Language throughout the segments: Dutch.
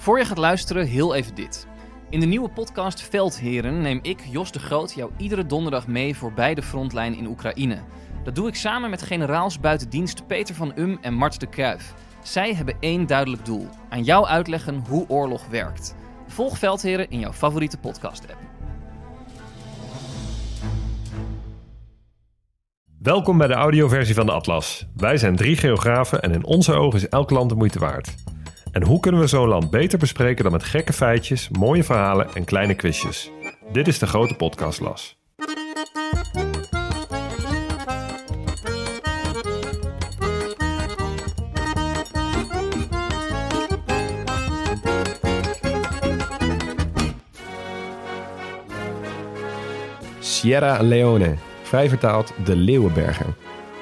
Voor je gaat luisteren, heel even dit. In de nieuwe podcast Veldheren neem ik, Jos de Groot, jou iedere donderdag mee voorbij de frontlijn in Oekraïne. Dat doe ik samen met generaals buitendienst Peter van Um en Mart de Kruif. Zij hebben één duidelijk doel: aan jou uitleggen hoe oorlog werkt. Volg Veldheren in jouw favoriete podcast-app. Welkom bij de audioversie van de Atlas. Wij zijn drie geografen en in onze ogen is elk land de moeite waard. En hoe kunnen we zo'n land beter bespreken dan met gekke feitjes, mooie verhalen en kleine quizjes? Dit is de grote podcastlas. Sierra Leone, vrij vertaald de Leeuwenbergen.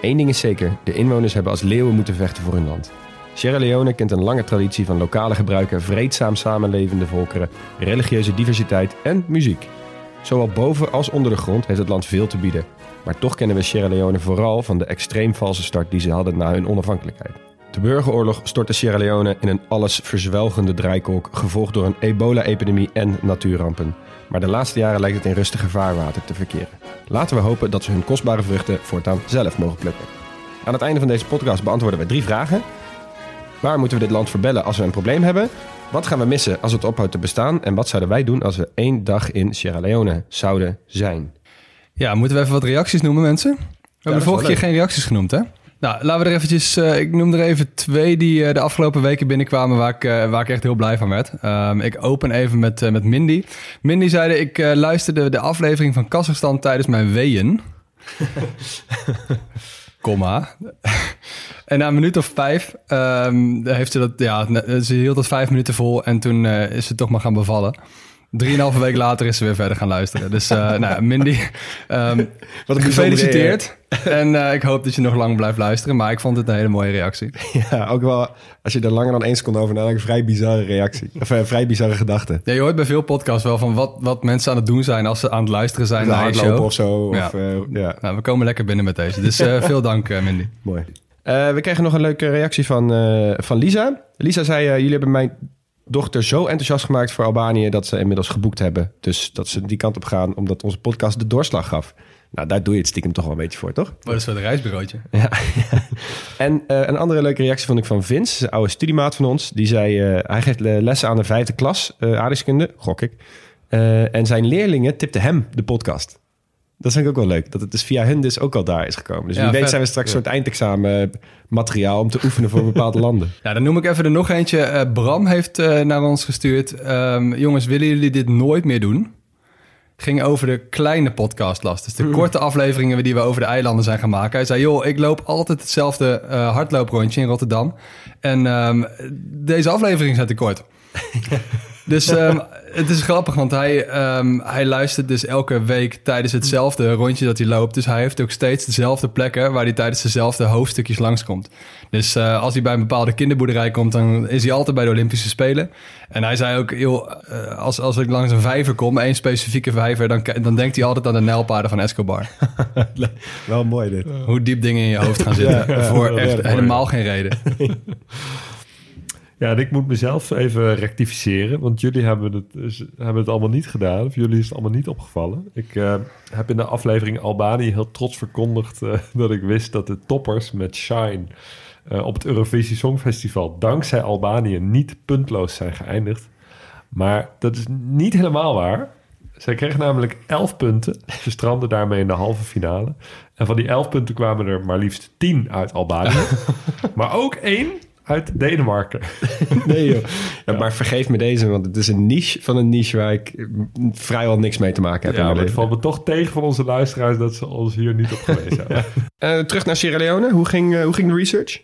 Eén ding is zeker, de inwoners hebben als leeuwen moeten vechten voor hun land. Sierra Leone kent een lange traditie van lokale gebruiken, vreedzaam samenlevende volkeren, religieuze diversiteit en muziek. Zowel boven als onder de grond heeft het land veel te bieden. Maar toch kennen we Sierra Leone vooral van de extreem valse start die ze hadden na hun onafhankelijkheid. De burgeroorlog stortte Sierra Leone in een alles verzwelgende draaikolk, gevolgd door een ebola-epidemie en natuurrampen. Maar de laatste jaren lijkt het in rustige vaarwater te verkeren. Laten we hopen dat ze hun kostbare vruchten voortaan zelf mogen plukken. Aan het einde van deze podcast beantwoorden we drie vragen. Waar moeten we dit land verbellen als we een probleem hebben? Wat gaan we missen als het ophoudt te bestaan? En wat zouden wij doen als we één dag in Sierra Leone zouden zijn? Ja, moeten we even wat reacties noemen, mensen? We hebben de vorige keer geen reacties genoemd, hè? Nou, laten we er eventjes... eh, ik noem er even twee die eh, de afgelopen weken binnenkwamen... waar ik, eh, waar ik echt heel blij van werd. Ehm, ik open even met, met Mindy. Mindy zeide, ik luisterde de aflevering van Kazachstan tijdens mijn weeën. Komma. En na een minuut of vijf ehm, heeft ze dat... Ja, ze hield dat vijf minuten vol... en toen eh, is ze toch maar gaan bevallen. Drieënhalve week later is ze weer verder gaan luisteren. Dus eh, nou Mindy, ehm, Wat een gefeliciteerd. En eh, ik hoop dat je nog lang blijft luisteren. Maar ik vond het een hele mooie reactie. Ja, ook wel als je er langer dan één seconde over nadenkt, een vrij bizarre reactie. Of een vrij bizarre gedachte. Ja, je hoort bij veel podcasts wel van wat, wat mensen aan het doen zijn als ze aan het luisteren zijn naar hardlopen show. of zo. Ja. Of, ja, Nou, we komen lekker binnen met deze. Dus veel dank, Mindy. mooi. Eh, we kregen nog een leuke reactie van, eh, van Lisa. Lisa zei, eh, jullie hebben mijn dochter zo enthousiast gemaakt voor Albanië... dat ze inmiddels geboekt hebben. Dus dat ze die kant op gaan, omdat onze podcast de doorslag gaf. Nou, daar doe je het stiekem toch wel een beetje voor, toch? Wat is voor het reisbureautje? Ja. en een andere leuke reactie vond ik van Vince, een oude studiemaat van ons. Die zei, hij geeft le- lessen aan de vijfde klas, aardrijkskunde, gok ik. En zijn leerlingen tipten hem de podcast. Dat vind ik ook wel leuk, dat het dus via hun dus ook al daar is gekomen. Dus Ja, wie weet vet. zijn we straks een soort eindexamen materiaal om te oefenen voor bepaalde landen. Ja, dan noem ik even er nog eentje. Eh, Bram heeft eh, naar ons gestuurd. Ehm, jongens, willen jullie dit nooit meer doen? Ging over de kleine podcastlast. Dus de korte afleveringen die we over de eilanden zijn gaan maken. Hij zei, joh, ik loop altijd hetzelfde eh, hardlooprondje in Rotterdam. En ehm, deze afleveringen zijn te kort. dus ehm, het is grappig, want hij, ehm, hij luistert dus elke week tijdens hetzelfde rondje dat hij loopt. Dus hij heeft ook steeds dezelfde plekken waar hij tijdens dezelfde hoofdstukjes langskomt. Dus eh, als hij bij een bepaalde kinderboerderij komt, dan is hij altijd bij de Olympische Spelen. En hij zei ook, joh, eh, als, als ik langs een vijver kom, één specifieke vijver, dan, dan denkt hij altijd aan de nijlpaarden van Escobar. wel mooi dit. Hoe diep dingen in je hoofd gaan zitten. Ja, ja, voor echt helemaal geen reden. Ja, en ik moet mezelf even rectificeren, want jullie hebben het, hebben het allemaal niet gedaan. Of jullie is het allemaal niet opgevallen. Ik eh, heb in de aflevering Albanië heel trots verkondigd eh, dat ik wist dat de toppers met Shine eh, op het Eurovisie Songfestival dankzij Albanië niet puntloos zijn geëindigd. Maar dat is niet helemaal waar. Zij kregen namelijk 11 punten. Ze stranden daarmee in de halve finale. En van die 11 punten kwamen er maar liefst 10 uit Albanië. maar ook één uit Denemarken. Nee joh. Ja, Maar vergeef me deze, want het is een niche van een niche waar ik vrijwel niks mee te maken heb. Ja, maar het valt me toch tegen van onze luisteraars dat ze ons hier niet op geweest hebben. Eh, terug naar Sierra Leone. Hoe ging, eh, hoe ging de research?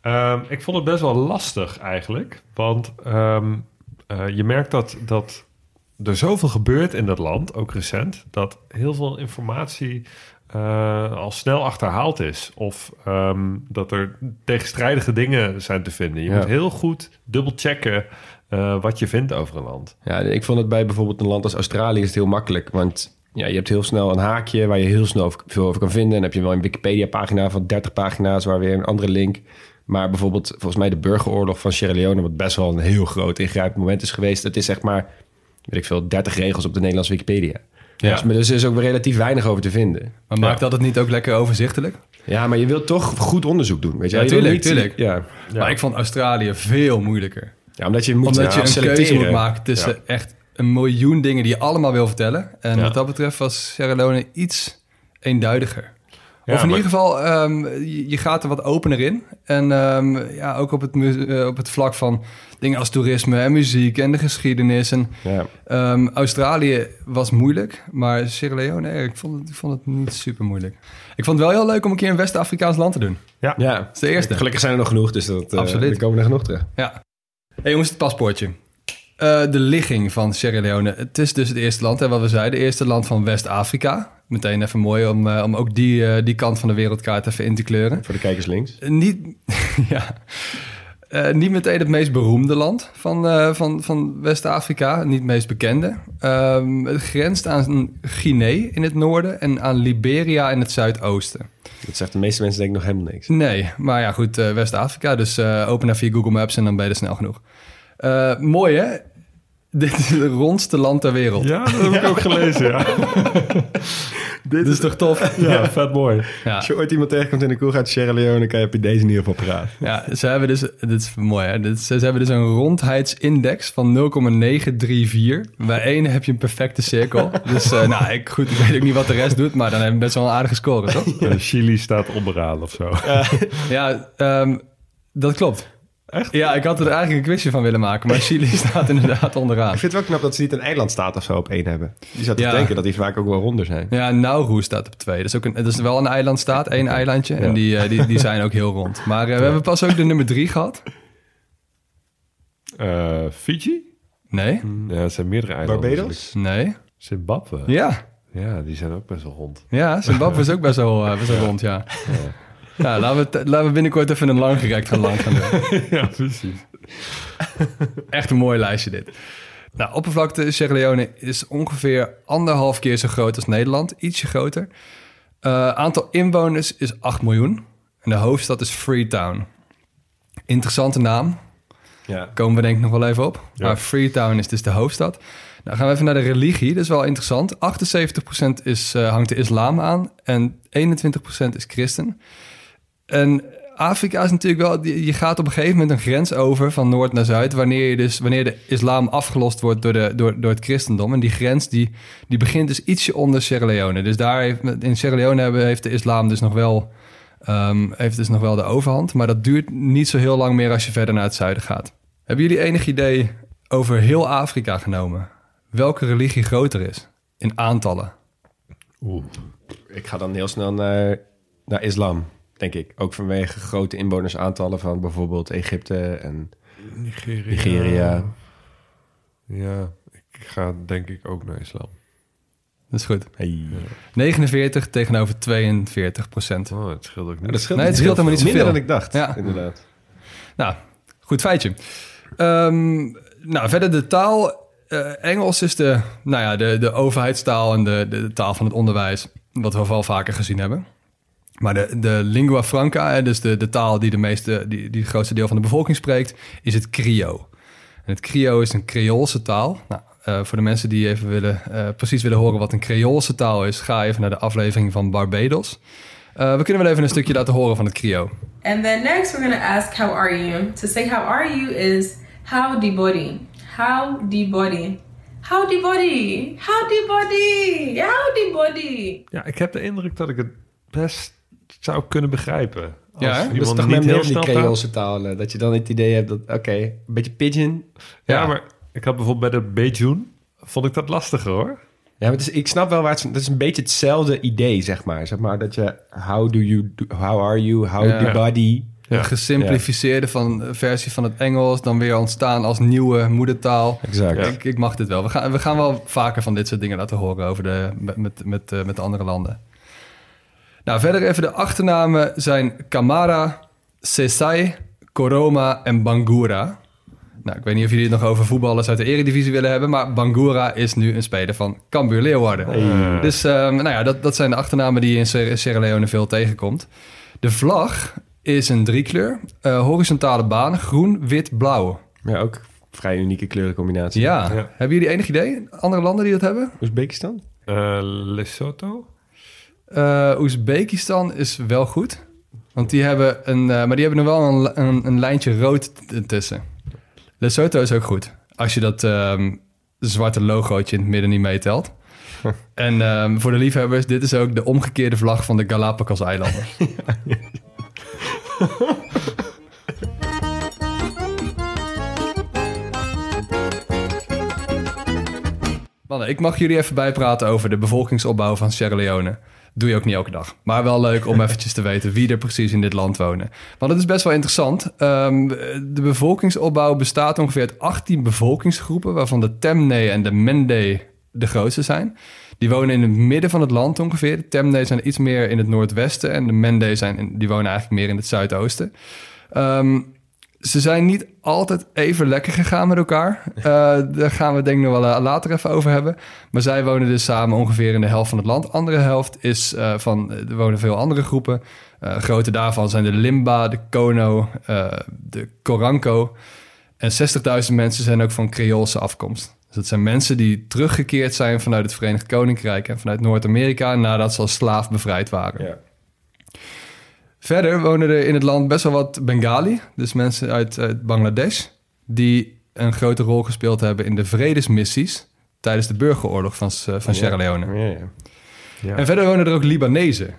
Ehm, ik vond het best wel lastig eigenlijk. Want ehm, eh, je merkt dat, dat er zoveel gebeurt in dat land, ook recent, dat heel veel informatie eh, al snel achterhaald is. Of ehm, dat er tegenstrijdige dingen zijn te vinden. Je Ja. moet heel goed dubbelchecken eh wat je vindt over een land. Ja, ik vond het bij bijvoorbeeld een land als Australië is het heel makkelijk. Want ja, je hebt heel snel een haakje waar je heel snel veel over kan vinden. En dan heb je wel een Wikipedia-pagina van 30 pagina's waar weer een andere link. Maar bijvoorbeeld, volgens mij de burgeroorlog van Sierra Leone... wat best wel een heel groot ingrijpend moment is geweest... het is zeg maar, weet ik veel, 30 regels op de Nederlandse Wikipedia. Ja. Dus, maar dus er is ook relatief weinig over te vinden. Maar maakt dat het niet ook lekker overzichtelijk? Ja, maar je wilt toch goed onderzoek doen, weet je? Ja, tuurlijk, tuurlijk. Ja. Maar ik vond Australië veel moeilijker. ja, omdat je moet Omdat je een selecteren. keuze moet maken tussen echt een miljoen dingen die je allemaal wil vertellen. En Ja. wat dat betreft was Sierra Leone iets eenduidiger. Ja, of in maar- ieder geval, ehm, je, je gaat er wat opener in. En ehm, ja, ook op het, eh, op het vlak van dingen als toerisme en muziek en de geschiedenis. En Ja. ehm, Australië was moeilijk, maar Sierra Leone, eh, ik vond, het, ik vond het niet super moeilijk. Ik vond het wel heel leuk om een keer een West-Afrikaans land te doen. ja. Dat is de eerste. Gelukkig zijn er nog genoeg, dus dat, eh, Absoluut. komen er genoeg terug. Ja. Hey jongens, het paspoortje. Eh, de ligging van Sierra Leone. Het is dus het eerste land, hè, wat we zeiden. Het eerste land van West-Afrika. Meteen even mooi om, eh, om ook die, eh, die kant van de wereldkaart even in te kleuren. Voor de kijkers links. Niet, ja. Eh, niet meteen het meest beroemde land van, van, van West-Afrika. Niet het meest bekende. Ehm, het grenst aan Guinea in het noorden en aan Liberia in het zuidoosten. Dat zegt de meeste mensen denk ik nog helemaal niks. Nee, maar ja, goed, West-Afrika. Dus open naar via Google Maps en dan ben je er snel genoeg. Mooi, hè? Dit is het rondste land ter wereld. Ja, dat heb ik ook gelezen, ja. Dit is toch tof? Ja, vet mooi. Ja, Als je ooit iemand tegenkomt in de kroeg uit Sierra Leone, kan je op deze in ieder geval praten. ja ze hebben dus, dit is mooi, hè? Dit, ze, ze hebben dus een rondheidsindex van 0,934. Bij één heb je een perfecte cirkel. Dus eh, nou, ik, goed, ik weet ook niet wat de rest doet, maar dan hebben we best wel een aardige score, toch? Chili staat onderaan of zo. Ja, ehm, dat klopt. Echt? Ja, ik had er eigenlijk een quizje van willen maken, maar Chili staat inderdaad onderaan. Ik vind het wel knap dat ze niet een eilandstaat of zo op één hebben. Je zou Ja. denken dat die vaak ook wel ronder zijn. Ja, Nauru staat op twee. Dat is, ook een, dat is wel een eilandstaat, één eilandje. En die, eh, die, die zijn ook heel rond. Maar eh, we hebben pas ook de nummer drie gehad. Eh, Fiji? Nee, Ja, het zijn meerdere eilanden. Barbados? nee. Zimbabwe? Ja, Ja, die zijn ook best wel rond. ja Zimbabwe is ook best wel, best wel rond, ja. Ja, laten we, t- laten we binnenkort even een langgerekt land gaan doen. ja, precies. Echt een mooi lijstje dit. Nou, oppervlakte Sierra Leone is ongeveer anderhalf keer zo groot als Nederland. Ietsje groter. Eh, aantal inwoners is 8 miljoen. En de hoofdstad is Freetown. Interessante naam. Ja. Komen we denk ik nog wel even op. Ja. Maar Freetown is dus de hoofdstad. Nou gaan we even naar de religie. Dat is wel interessant. 78% is, eh, hangt de islam aan en 21% is christen. En Afrika is natuurlijk wel... Je gaat op een gegeven moment een grens over van noord naar zuid... wanneer, je dus, wanneer de islam afgelost wordt door, de, door, door het christendom. En die grens die, die begint dus ietsje onder Sierra Leone. Dus daar heeft, in Sierra Leone hebben, heeft de islam dus nog wel... ehm, heeft dus nog wel de overhand. Maar dat duurt niet zo heel lang meer als je verder naar het zuiden gaat. Hebben jullie enig idee over heel Afrika genomen? Welke religie groter is? In aantallen. Oeh. Ik ga dan heel snel naar, naar islam, denk ik. Ook vanwege grote inwonersaantallen van bijvoorbeeld Egypte en Nigeria. Nigeria. Ja, ik ga denk ik ook naar islam. Dat is goed. Hey. 49 tegenover 42 procent. Oh, het scheelt ook niet. Dat scheelt, Nee, het scheelt helemaal niet Minder zoveel. dan ik dacht, Ja. inderdaad. Nou, goed feitje. Ehm, nou, verder de taal. Eh, Engels is de, nou ja, de, de overheidstaal en de, de, de taal van het onderwijs. Wat we wel vaker gezien hebben. Maar de, de lingua franca, dus de, de taal die, de meeste, die, die het grootste deel van de bevolking spreekt, is het Crio. En het Crio is een Creoolse taal. Nou, eh, voor de mensen die even willen, eh, precies willen horen wat een Creoolse taal is, ga even naar de aflevering van Barbados. Eh, we kunnen wel even een stukje laten horen van het Crio. And then next, we're gonna ask how are you. To say how are you is howdy body. Howdy body. Howdy body. Howdy body. Howdy body. Ja, ik heb de indruk dat ik het best zou kunnen begrijpen. Als Ja? Dat is toch niet met heel die snel. Creoolse talen. Dat je dan het idee hebt dat, oké, een beetje pidgin. Ja, Ja. maar ik had bijvoorbeeld bij de Bejoon, vond ik dat lastiger hoor. Ja, maar het is, ik snap wel waar het... Het is een beetje hetzelfde idee, zeg maar. Zeg maar dat je... How do you... Do, how are you? How Ja. the body? Ja. Een gesimplificeerde van, versie van het Engels, dan weer ontstaan als nieuwe moedertaal. Exact. Ja. Ik, ik mag dit wel. We gaan, we gaan wel vaker van dit soort dingen laten horen over de, met, met, met, eh, met de andere landen. Nou, verder even de achternamen zijn Kamara, Sesai, Koroma en Bangura. Nou, ik weet niet of jullie het nog over voetballers uit de eredivisie willen hebben, maar Bangura is nu een speler van Cambuur Leeuwarden. Dus ehm, nou ja, dat, dat zijn de achternamen die je in Sierra Leone veel tegenkomt. De vlag is een driekleur. Eh horizontale banen, groen, wit, blauw. Ja, ook vrij unieke kleurencombinatie. Ja. Ja. Hebben jullie enig idee? Andere landen die dat hebben? Oezbekistan? Eh, Lesotho? Eh Oezbekistan is wel goed. Want die hebben een, eh, maar die hebben nog wel een, een, een lijntje rood tussen. Lesotho is ook goed. Als je dat ehm, zwarte logootje in het midden niet meetelt. en ehm, voor de liefhebbers, dit is ook de omgekeerde vlag van de Galapagos-eilanden. Mannen, ik mag jullie even bijpraten over de bevolkingsopbouw van Sierra Leone. Doe je ook niet elke dag. Maar wel leuk om eventjes te weten wie er precies in dit land wonen. Want het is best wel interessant. Ehm, de bevolkingsopbouw bestaat ongeveer uit 18 bevolkingsgroepen... waarvan de Temne en de Mende de grootste zijn. Die wonen in het midden van het land ongeveer. De Temne zijn iets meer in het noordwesten... en de Mende zijn die wonen eigenlijk meer in het zuidoosten. Ehm, ze zijn niet altijd even lekker gegaan met elkaar. Eh, daar gaan we denk ik nog wel eh, later even over hebben. Maar zij wonen dus samen ongeveer in de helft van het land. Andere helft is eh, van, er wonen veel andere groepen. Grote daarvan zijn de Limba, de Kono, de Koranko. En 60.000 mensen zijn ook van Creoolse afkomst. Dus dat zijn mensen die teruggekeerd zijn vanuit het Verenigd Koninkrijk... en vanuit Noord-Amerika nadat ze als slaaf bevrijd waren. Ja. Verder wonen er in het land best wel wat Bengali, dus mensen uit, uit Bangladesh, die een grote rol gespeeld hebben in de vredesmissies tijdens de burgeroorlog van, S- van Sierra Leone. Ja, ja. Ja. En verder wonen er ook Libanezen.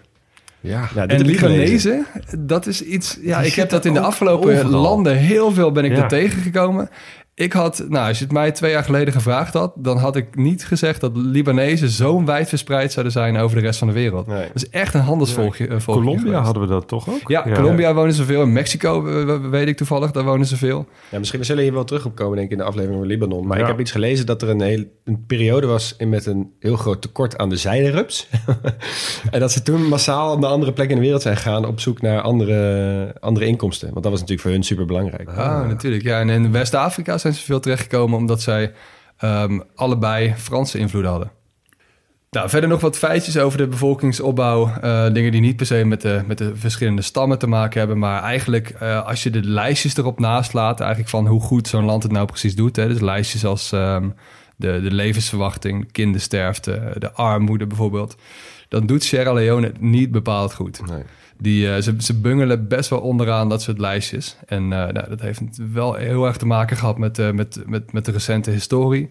ja. Ja, En. Libanezen, dat is iets... Ja, Die ik heb dat in de afgelopen overal. landen heel veel ben ik Ja. er tegengekomen. Ik had, nou, als je het mij twee jaar geleden gevraagd had, dan had ik niet gezegd dat Libanezen zo wijd verspreid zouden zijn over de rest van de wereld. Nee. Dat is echt een handelsvolkje. eh, Colombia geweest. hadden we dat toch ook? Ja, Colombia wonen ze veel. In Mexico eh, weet ik toevallig, daar wonen ze veel. Ja, misschien we zullen hier wel terug op komen denk ik, in de aflevering over Libanon. Maar Ja. ik heb iets gelezen dat er een, heel, een periode was in met een heel groot tekort aan de zijderups. en dat ze toen massaal naar andere plekken in de wereld zijn gegaan op zoek naar andere, andere inkomsten. Want dat was natuurlijk voor hun super belangrijk. Ah, natuurlijk. Ja, en in West-Afrika zijn ze veel terechtgekomen omdat zij ehm, allebei Franse invloeden hadden. Nou, verder nog wat feitjes over de bevolkingsopbouw. Eh, dingen die niet per se met de, met de verschillende stammen te maken hebben. Maar eigenlijk, eh, als je de lijstjes erop naslaat, eigenlijk van hoe goed zo'n land het nou precies doet. Hè, dus lijstjes als ehm, de, de levensverwachting, de kindersterfte, de armoede bijvoorbeeld. Dan doet Sierra Leone het niet bepaald goed. Nee. Die, eh, ze, ze bungelen best wel onderaan dat soort lijstjes. En eh, nou, dat heeft wel heel erg te maken gehad met, eh, met, met, met de recente historie.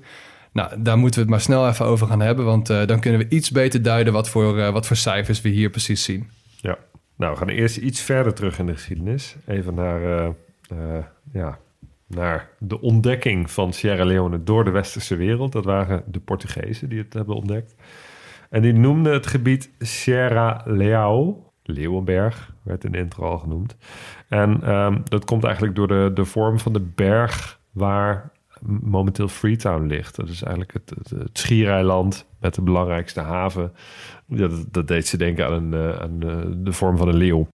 Nou, daar moeten we het maar snel even over gaan hebben. Want dan kunnen we iets beter duiden wat voor, wat voor cijfers we hier precies zien. Ja. Nou, we gaan eerst iets verder terug in de geschiedenis. Even naar, ja, naar de ontdekking van Sierra Leone door de westerse wereld. Dat waren de Portugezen die het hebben ontdekt. En die noemden het gebied Sierra Leão. Leeuwenberg werd in de intro al genoemd. En ehm, dat komt eigenlijk door de, de vorm van de berg waar momenteel Freetown ligt. Dat is eigenlijk het, het, schiereiland met de belangrijkste haven. Dat, dat deed ze denken aan, een, eh, aan eh, de vorm van een leeuw.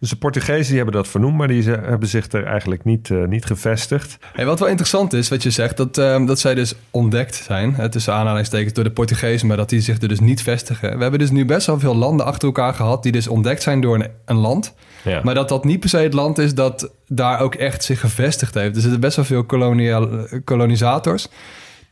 Dus de Portugezen die hebben dat vernoemd, maar die ze- hebben zich er eigenlijk niet, eh, niet gevestigd. Hey, wat wel interessant is, wat je zegt, dat, ehm, dat zij dus ontdekt zijn. Hè, tussen aanhalingstekens door de Portugezen, maar dat die zich er dus niet vestigen. We hebben dus nu best wel veel landen achter elkaar gehad die dus ontdekt zijn door een, een land. Ja. Maar dat dat niet per se het land is dat daar ook echt zich gevestigd heeft. Er zitten best wel veel kolonial, kolonisators.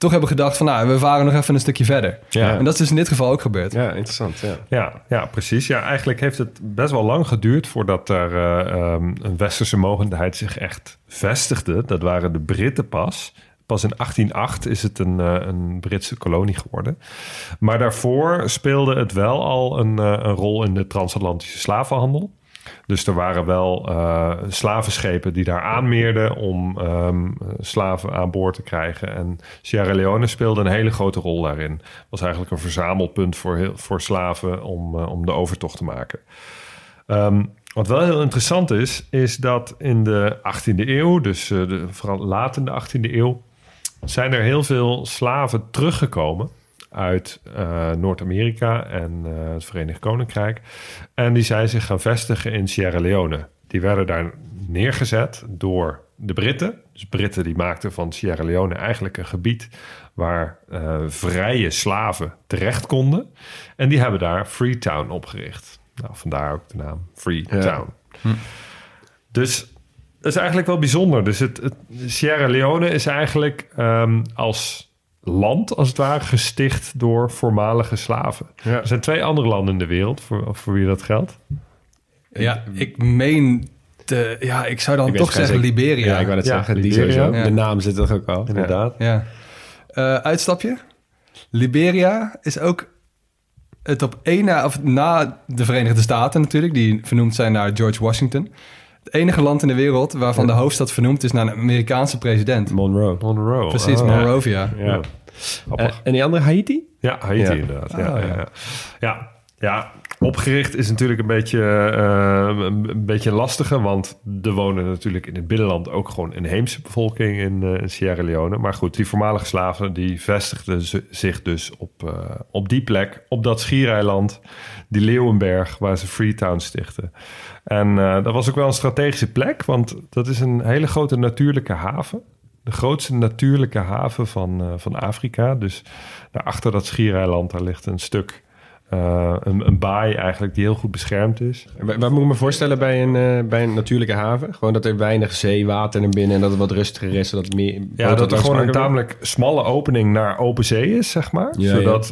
Toch hebben gedacht van, nou, we varen nog even een stukje verder. Ja. En dat is dus in dit geval ook gebeurd. Ja, interessant. Ja. Ja, ja, precies. Ja, eigenlijk heeft het best wel lang geduurd voordat er eh, ehm, een westerse mogendheid zich echt vestigde. Dat waren de Britten pas. Pas in 1808 is het een, eh, een Britse kolonie geworden. Maar daarvoor speelde het wel al een, eh, een rol in de transatlantische slavenhandel. Dus er waren wel eh, slavenschepen die daar aanmeerden om ehm, slaven aan boord te krijgen. En Sierra Leone speelde een hele grote rol daarin. Was eigenlijk een verzamelpunt voor, heel, voor slaven om, eh, om de overtocht te maken. Ehm, wat wel heel interessant is, is dat in de 18e eeuw, dus eh, de, vooral laat in de 18e eeuw, zijn er heel veel slaven teruggekomen uit eh, Noord-Amerika en eh, het Verenigd Koninkrijk. En die zijn zich gaan vestigen in Sierra Leone. Die werden daar neergezet door de Britten. Dus Britten die maakten van Sierra Leone eigenlijk een gebied waar eh, vrije slaven terecht konden. En die hebben daar Freetown opgericht. Nou, vandaar ook de naam Freetown. Ja. Dus dat is eigenlijk wel bijzonder. Dus het, het- Sierra Leone is eigenlijk ehm, als land, als het ware, gesticht door voormalige slaven. Ja. Er zijn twee andere landen in de wereld voor, voor wie dat geldt. Ja, ik meen... Te, ja, ik zou dan Ik toch het zeggen zeker. Liberia. Ja, ik wou Ja, zeggen, die Liberia. sowieso. Ja. De naam zit er ook al. Inderdaad. Ja. Eh, uitstapje. Liberia is ook het op één na, of na de Verenigde Staten natuurlijk, die vernoemd zijn naar George Washington. Het enige land in de wereld waarvan de hoofdstad vernoemd is naar een Amerikaanse president. Monroe. Monroe. Precies, Ah, Monrovia. Ja. Eh, en die andere Haiti? Ja, Haiti Ja. inderdaad. Ja, Ah, ja. ja. Ja, ja. opgericht is natuurlijk een beetje, eh, een een beetje een lastige... want er wonen natuurlijk in het binnenland ook gewoon inheemse bevolking in, eh, in Sierra Leone. Maar goed, die voormalige slaven die vestigden zich dus op, eh, op die plek... op dat schiereiland, die Leeuwenberg, waar ze Freetown stichten. En eh, dat was ook wel een strategische plek... want dat is een hele grote natuurlijke haven... De grootste natuurlijke haven van, eh, van Afrika. Dus daarachter dat schiereiland, daar ligt een stuk, eh, een, een baai eigenlijk die heel goed beschermd is. Waar, waar moet ik me voorstellen bij een, bij een natuurlijke haven? Gewoon dat er weinig zeewater naar binnen en dat het wat rustiger is. Zodat meer, Ja, dat er gewoon een tamelijk smalle opening naar open zee is, zeg maar. Ja, Zodat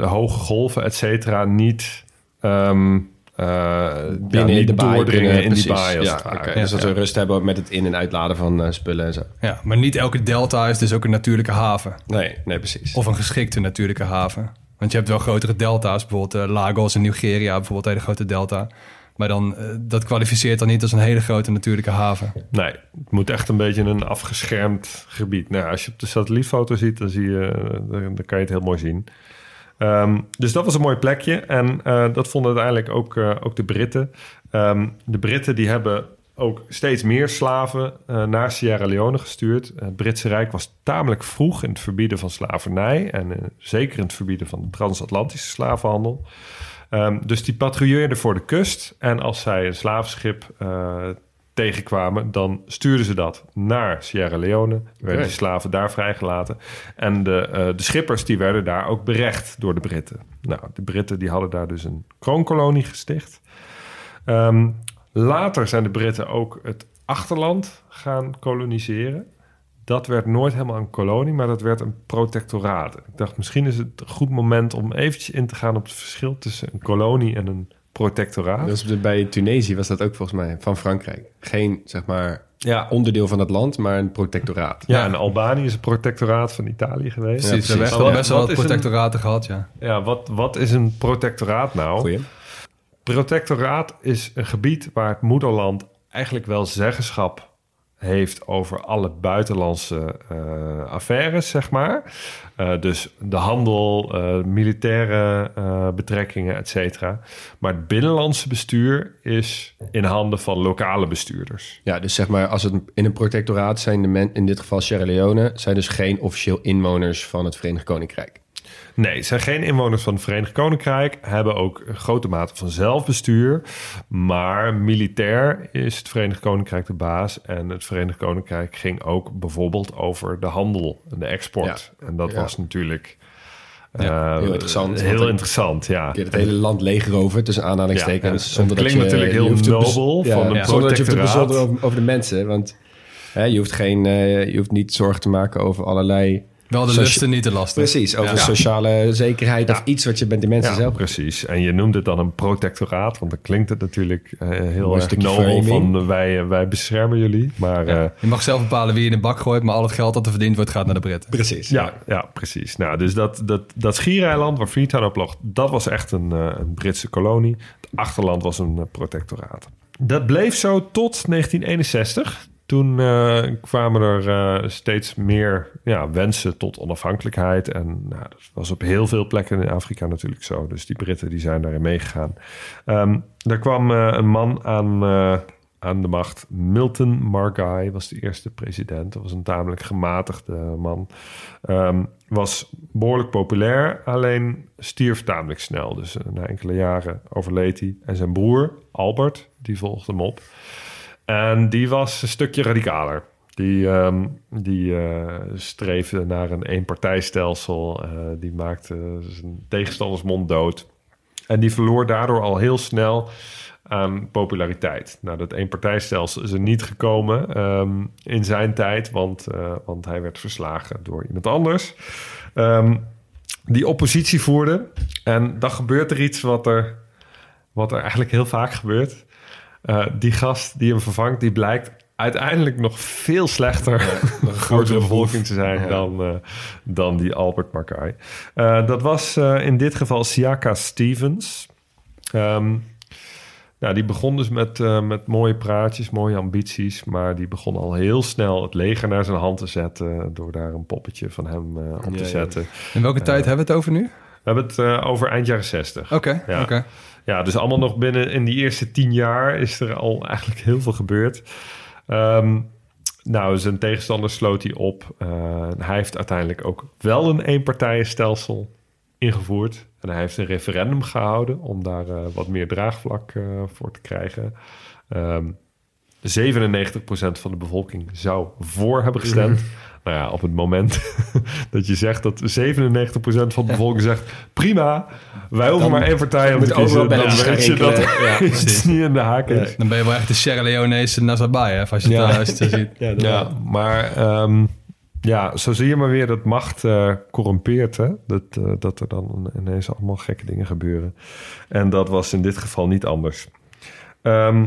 hoge golven, et cetera, niet... ehm, ja, binnen de baai doordringen in precies. die baai als ja, het. Dus dat we rust hebben met het in- en uitladen van eh, spullen en zo. Ja, maar niet elke delta is dus ook een natuurlijke haven. Nee, nee, precies. Of een geschikte natuurlijke haven. Want je hebt wel grotere delta's, bijvoorbeeld eh, Lagos in Nigeria, bijvoorbeeld hele grote delta. Maar dan, dat kwalificeert dan niet als een hele grote natuurlijke haven. Nee, het moet echt een beetje een afgeschermd gebied. Nou, als je op de satellietfoto ziet, dan, zie je, dan, dan kan je het heel mooi zien. Ehm, dus dat was een mooi plekje. En eh, dat vonden uiteindelijk ook, eh, ook de Britten. Ehm, de Britten die hebben ook steeds meer slaven eh, naar Sierra Leone gestuurd. Het Britse Rijk was tamelijk vroeg in het verbieden van slavernij. En zeker in het verbieden van de transatlantische slavenhandel. Ehm, dus die patrouilleerden voor de kust. En als zij een slavenschip eh, tegenkwamen, dan stuurden ze dat naar Sierra Leone. Werden Oké. die slaven daar vrijgelaten. En de, eh, de schippers die werden daar ook berecht door de Britten. Nou, de Britten die hadden daar dus een kroonkolonie gesticht. Ehm, later zijn de Britten ook het achterland gaan koloniseren. Dat werd nooit helemaal een kolonie, maar dat werd een protectoraat. Ik dacht, misschien is het een goed moment om eventjes in te gaan op het verschil tussen een kolonie en een protectoraat. Dus bij Tunesië was dat ook volgens mij van Frankrijk. Geen, zeg maar, ja, onderdeel van het land, maar een protectoraat. ja, en Albanië is een protectoraat van Italië geweest. Precies. we hebben best wel wat wat is een- protectoraten gehad, ja. Ja, wat, wat is een protectoraat nou? Goeie. Protectoraat is een gebied waar het moederland eigenlijk wel zeggenschap heeft over alle buitenlandse eh, affaires, zeg maar. Eh, dus de handel, eh, militaire betrekkingen, et cetera. Maar het binnenlandse bestuur is in handen van lokale bestuurders. Ja, dus zeg maar, als het in een protectoraat zijn de men, in dit geval Sierra Leone, zijn dus geen officieel inwoners van het Verenigd Koninkrijk. Nee, het zijn geen inwoners van het Verenigd Koninkrijk. Hebben ook een grote mate van zelfbestuur. Maar militair is het Verenigd Koninkrijk de baas. En het Verenigd Koninkrijk ging ook bijvoorbeeld over de handel en de export. En dat Ja. was natuurlijk Ja, eh, heel interessant. Heel interessant, ja. Je het hele land legerover, tussen aanhalingstekens. Ja, Het dat klinkt je, natuurlijk heel nobel van een. Zonder dat je hoeft te over de mensen. Want hè, je, hoeft geen, eh, je hoeft niet zorgen te maken over allerlei... Wel de lusten, niet de lasten. Precies, over Ja. sociale zekerheid of iets wat je met de mensen Ja, zelf... precies. En je noemt het dan een protectoraat, want dan klinkt het natuurlijk eh, heel erg stukje nobel van eh, wij, eh, wij beschermen jullie. Maar eh, Je mag zelf bepalen wie je in de bak gooit, maar al het geld dat er verdiend wordt gaat naar de Britten. Precies. Ja, ja, precies. Nou, dus dat, dat, dat schiereiland waar Freetown op lag, dat was echt een, eh, een Britse kolonie. Het achterland was een protectoraat. Dat bleef zo tot 1961. Toen eh, kwamen er eh, steeds meer ja, wensen tot onafhankelijkheid. En nou, dat was op heel veel plekken in Afrika natuurlijk zo. Dus die Britten die zijn daarin meegegaan. Ehm daar kwam eh, een man aan, aan de macht. Milton Margai was de eerste president. Dat was een tamelijk gematigde man. Ehm, was behoorlijk populair, alleen stierf tamelijk snel. Dus na enkele jaren overleed hij. En zijn broer, Albert, die volgde hem op. En die was een stukje radicaler. Die, ehm, die eh, streefde naar een eenpartijstelsel. Eh, die maakte zijn tegenstanders monddood. En die verloor daardoor al heel snel aan populariteit. Nou, dat eenpartijstelsel is er niet gekomen ehm, in zijn tijd, want, eh, want hij werd verslagen door iemand anders. Ehm, die oppositie voerde. En dan gebeurt er iets wat er, wat er eigenlijk heel vaak gebeurt. Eh, die gast die hem vervangt, die blijkt uiteindelijk nog veel slechter voor de bevolking te zijn dan, eh, dan die Albert Mackay. Eh, dat was eh, in dit geval Siaka Stevens. Ehm, nou, die begon dus met, eh, met mooie praatjes, mooie ambities. Maar die begon al heel snel het leger naar zijn hand te zetten. door daar een poppetje van hem eh, op Ja, te ja. zetten. In welke tijd hebben we het over nu? We hebben het eh, over eind jaren 60. Oké, Ja. oké. Ja, dus allemaal nog binnen in die eerste tien jaar is er al eigenlijk heel veel gebeurd. Ehm, nou, zijn tegenstander sloot hij op. Eh, hij heeft uiteindelijk ook wel een eenpartijenstelsel ingevoerd. En hij heeft een referendum gehouden om daar eh, wat meer draagvlak voor te krijgen. Ehm 97% van de bevolking zou voor hebben gestemd. Nou ja, op het moment dat je zegt dat 97% van de bevolking zegt... prima, wij hoeven Dan maar één partij om te overal kiezen. Dan weet je dat. Ja, iets niet in de haak is. Dan ben je wel echt de Sierra Leonese hè, als je Ja. het, als je ziet. Ja, maar ehm, ja, zo zie je maar weer dat macht eh, corrumpeert. Hè? Dat, eh, dat er dan ineens allemaal gekke dingen gebeuren. En dat was in dit geval niet anders. Ehm,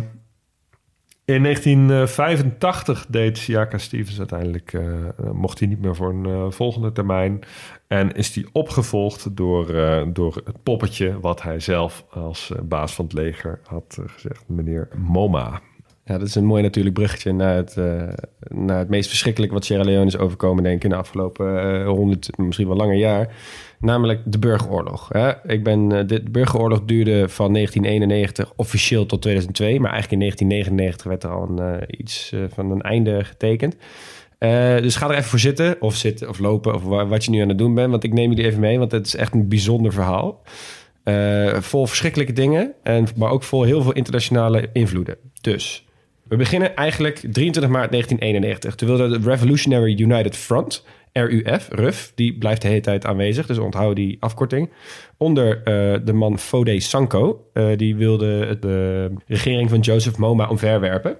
in 1985 deed Siaka Stevens uiteindelijk, eh, mocht hij niet meer voor een eh, volgende termijn. En is hij opgevolgd door, eh, door het poppetje wat hij zelf als baas van het leger had gezegd, meneer Moma. Ja, dat is een mooi natuurlijk bruggetje naar het, naar het meest verschrikkelijke wat Sierra Leone is overkomen, denk ik, in de afgelopen honderd, misschien wel langer jaar. Namelijk de burgeroorlog. Hè? Ik ben, eh, de burgeroorlog duurde van 1991 officieel tot 2002, maar eigenlijk in 1999 werd er al een, eh, iets eh, van een einde getekend. Dus ga er even voor zitten, of zitten, of lopen, of wa- wat je nu aan het doen bent. Want ik neem jullie even mee, want het is echt een bijzonder verhaal. Vol verschrikkelijke dingen, en, maar ook vol heel veel internationale invloeden. Dus we beginnen eigenlijk 23 maart 1991. Terwijl de Revolutionary United Front, RUF, RUF, die blijft de hele tijd aanwezig. Dus onthoud die afkorting. Onder eh, de man Fode Sanko. eh, die wilde de regering van Joseph Moma omverwerpen.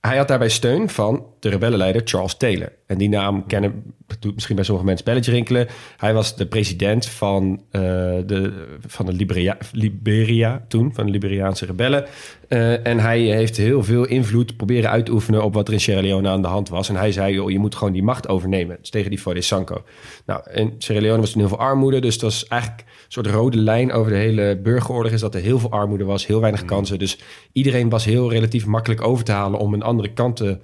Hij had daarbij steun van de rebellenleider Charles Taylor. En die naam kennen, doet misschien bij sommige mensen belletje rinkelen. Hij was de president van, eh, de, van de Liberia, Liberia toen, van de Liberiaanse rebellen. Eh, en hij heeft heel veel invloed proberen uit te oefenen op wat er in Sierra Leone aan de hand was. En hij zei, joh, je moet gewoon die macht overnemen. Dus tegen die Fode Sanko. Nou, in Sierra Leone was toen heel veel armoede. Dus het was eigenlijk een soort rode lijn over de hele burgeroorlog... is dat er heel veel armoede was, heel weinig kansen. Dus iedereen was heel relatief makkelijk over te halen... om een andere kant te,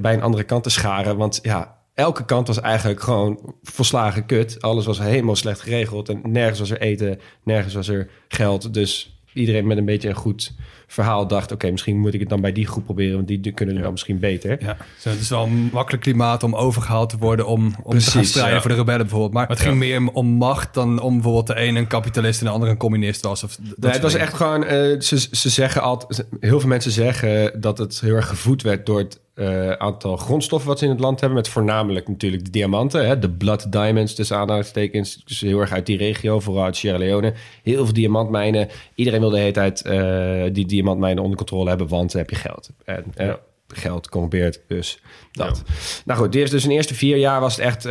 bij een andere kant te scharen. Want ja, elke kant was eigenlijk gewoon volslagen kut. Alles was helemaal slecht geregeld. En nergens was er eten, nergens was er geld. Dus iedereen met een beetje een goed verhaal dacht... oké, misschien moet ik het dan bij die groep proberen... want die kunnen het dan misschien beter. Ja, zo, het is wel een makkelijk klimaat om overgehaald te worden om, om te gaan Precies, strijden ja. voor de rebellen bijvoorbeeld. Maar het ging meer om macht dan om bijvoorbeeld de ene een kapitalist en de andere een communist was. Of dat Nee, het was echt gewoon, eh, ze, ze zeggen altijd, heel veel mensen zeggen dat het heel erg gevoed werd door het eh, aantal grondstoffen wat ze in het land hebben. Met voornamelijk natuurlijk de diamanten, hè, de blood diamonds, tussen aanhalingstekens. Dus heel erg uit die regio, vooral uit Sierra Leone. Heel veel diamantmijnen. Iedereen wil de hele tijd eh, die diamantmijnen onder controle hebben, want dan heb je geld. En, eh, Geld corrumpeert, dus dat. Nou goed, die heeft dus in de eerste vier jaar was het echt,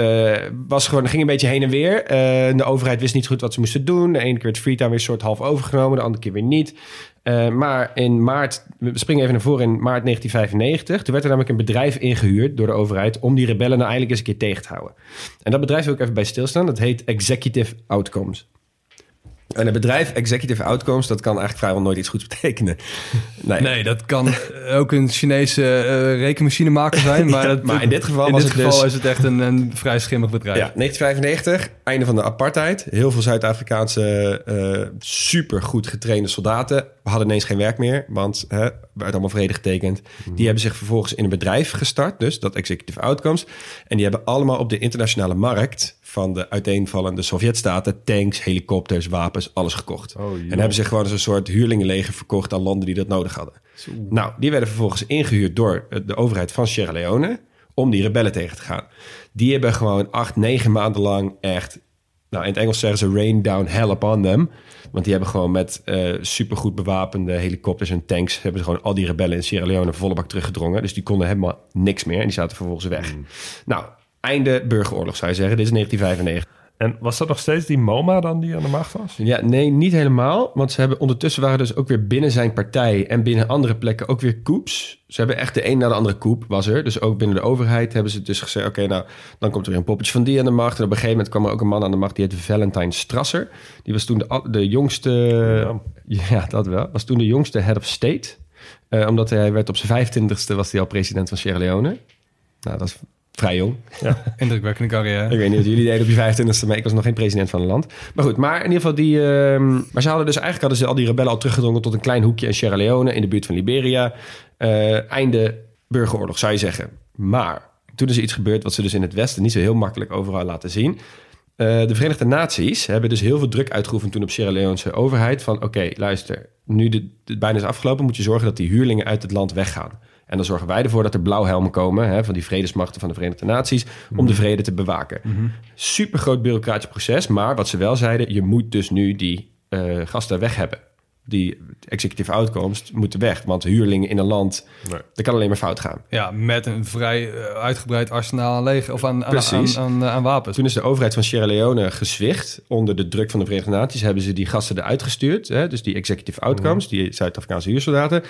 was gewoon, ging een beetje heen en weer. De overheid wist niet goed wat ze moesten doen. De ene keer werd Freetown weer soort half overgenomen, de andere keer weer niet. Eh, maar in maart, we springen even naar voren in maart 1995. Toen werd er namelijk een bedrijf ingehuurd door de overheid om die rebellen nou eindelijk eens een keer tegen te houden. En dat bedrijf wil ik even bij stilstaan. Dat heet Executive Outcomes. En het bedrijf Executive Outcomes, dat kan eigenlijk vrijwel nooit iets goeds betekenen. Nee, Nee, dat kan ook een Chinese eh rekenmachinemaker zijn. Maar, Ja, dat, maar in dit geval in was dit het geval dus- is het echt een, een vrij schimmig bedrijf. Ja, 1995, einde van de apartheid. Heel veel Zuid-Afrikaanse uh, supergoed getrainde soldaten hadden ineens geen werk meer, want hè, werd allemaal vrede getekend. Die hebben zich vervolgens in een bedrijf gestart, dus dat Executive Outcomes. En die hebben allemaal op de internationale markt van de uiteenvallende Sovjetstaten tanks, helikopters, wapens, alles gekocht. Oh, en hebben zich gewoon als een soort huurlingenleger verkocht aan landen die dat nodig hadden. Nou, die werden vervolgens ingehuurd door de overheid van Sierra Leone om die rebellen tegen te gaan. Die hebben gewoon acht, negen maanden lang echt... Nou, in het Engels zeggen ze rain down hell upon them. Want die hebben gewoon met eh supergoed bewapende helikopters en tanks... hebben ze gewoon al die rebellen in Sierra Leone volle bak teruggedrongen. Dus die konden helemaal niks meer en die zaten vervolgens weg. Nou, einde burgeroorlog zou je zeggen. Dit is 1995. En was dat nog steeds die MoMA dan die aan de macht was? Ja, nee, niet helemaal. Want ze hebben ondertussen waren dus ook weer binnen zijn partij en binnen andere plekken ook weer coups. Ze hebben echt de een na de andere coup was er. Dus ook binnen de overheid hebben ze dus gezegd: oké, nou dan komt er weer een poppetje van die aan de macht. En op een gegeven moment kwam er ook een man aan de macht die heette Valentine Strasser. Die was toen de, de jongste, ja. dat wel, was toen de jongste head of state. Eh, omdat hij werd op zijn 25ste was hij al president van Sierra Leone. Nou, dat is vrij jong. Indrukwekkende carrière. Ik weet niet wat jullie deden op je 25e, maar ik was nog geen president van een land. Maar goed, maar in ieder geval die... ehm, maar ze hadden dus eigenlijk hadden ze al die rebellen al teruggedrongen tot een klein hoekje in Sierra Leone in de buurt van Liberia. Eh, einde burgeroorlog, zou je zeggen. Maar toen is er iets gebeurd wat ze dus in het Westen niet zo heel makkelijk overal laten zien. Eh, de Verenigde Naties hebben dus heel veel druk uitgeoefend toen op Sierra Leone's overheid. Van oké, luister, nu het bijna is afgelopen, moet je zorgen dat die huurlingen uit het land weggaan. En dan zorgen wij ervoor dat er blauwhelmen komen hè, van die vredesmachten van de Verenigde Naties om de vrede te bewaken. Super groot bureaucratisch proces, maar wat ze wel zeiden, je moet dus nu die eh, gasten weg hebben. Die executive outcomes moeten weg, want huurlingen in een land, Nee. dat kan alleen maar fout gaan. Ja, met een vrij eh, uitgebreid arsenaal aan leger of aan, aan, Precies. aan, aan, aan wapens. Toen is de overheid van Sierra Leone gezwicht. Onder de druk van de Verenigde Naties hebben ze die gasten eruit gestuurd. Hè? Dus die executive outcomes, die Zuid-Afrikaanse huursoldaten.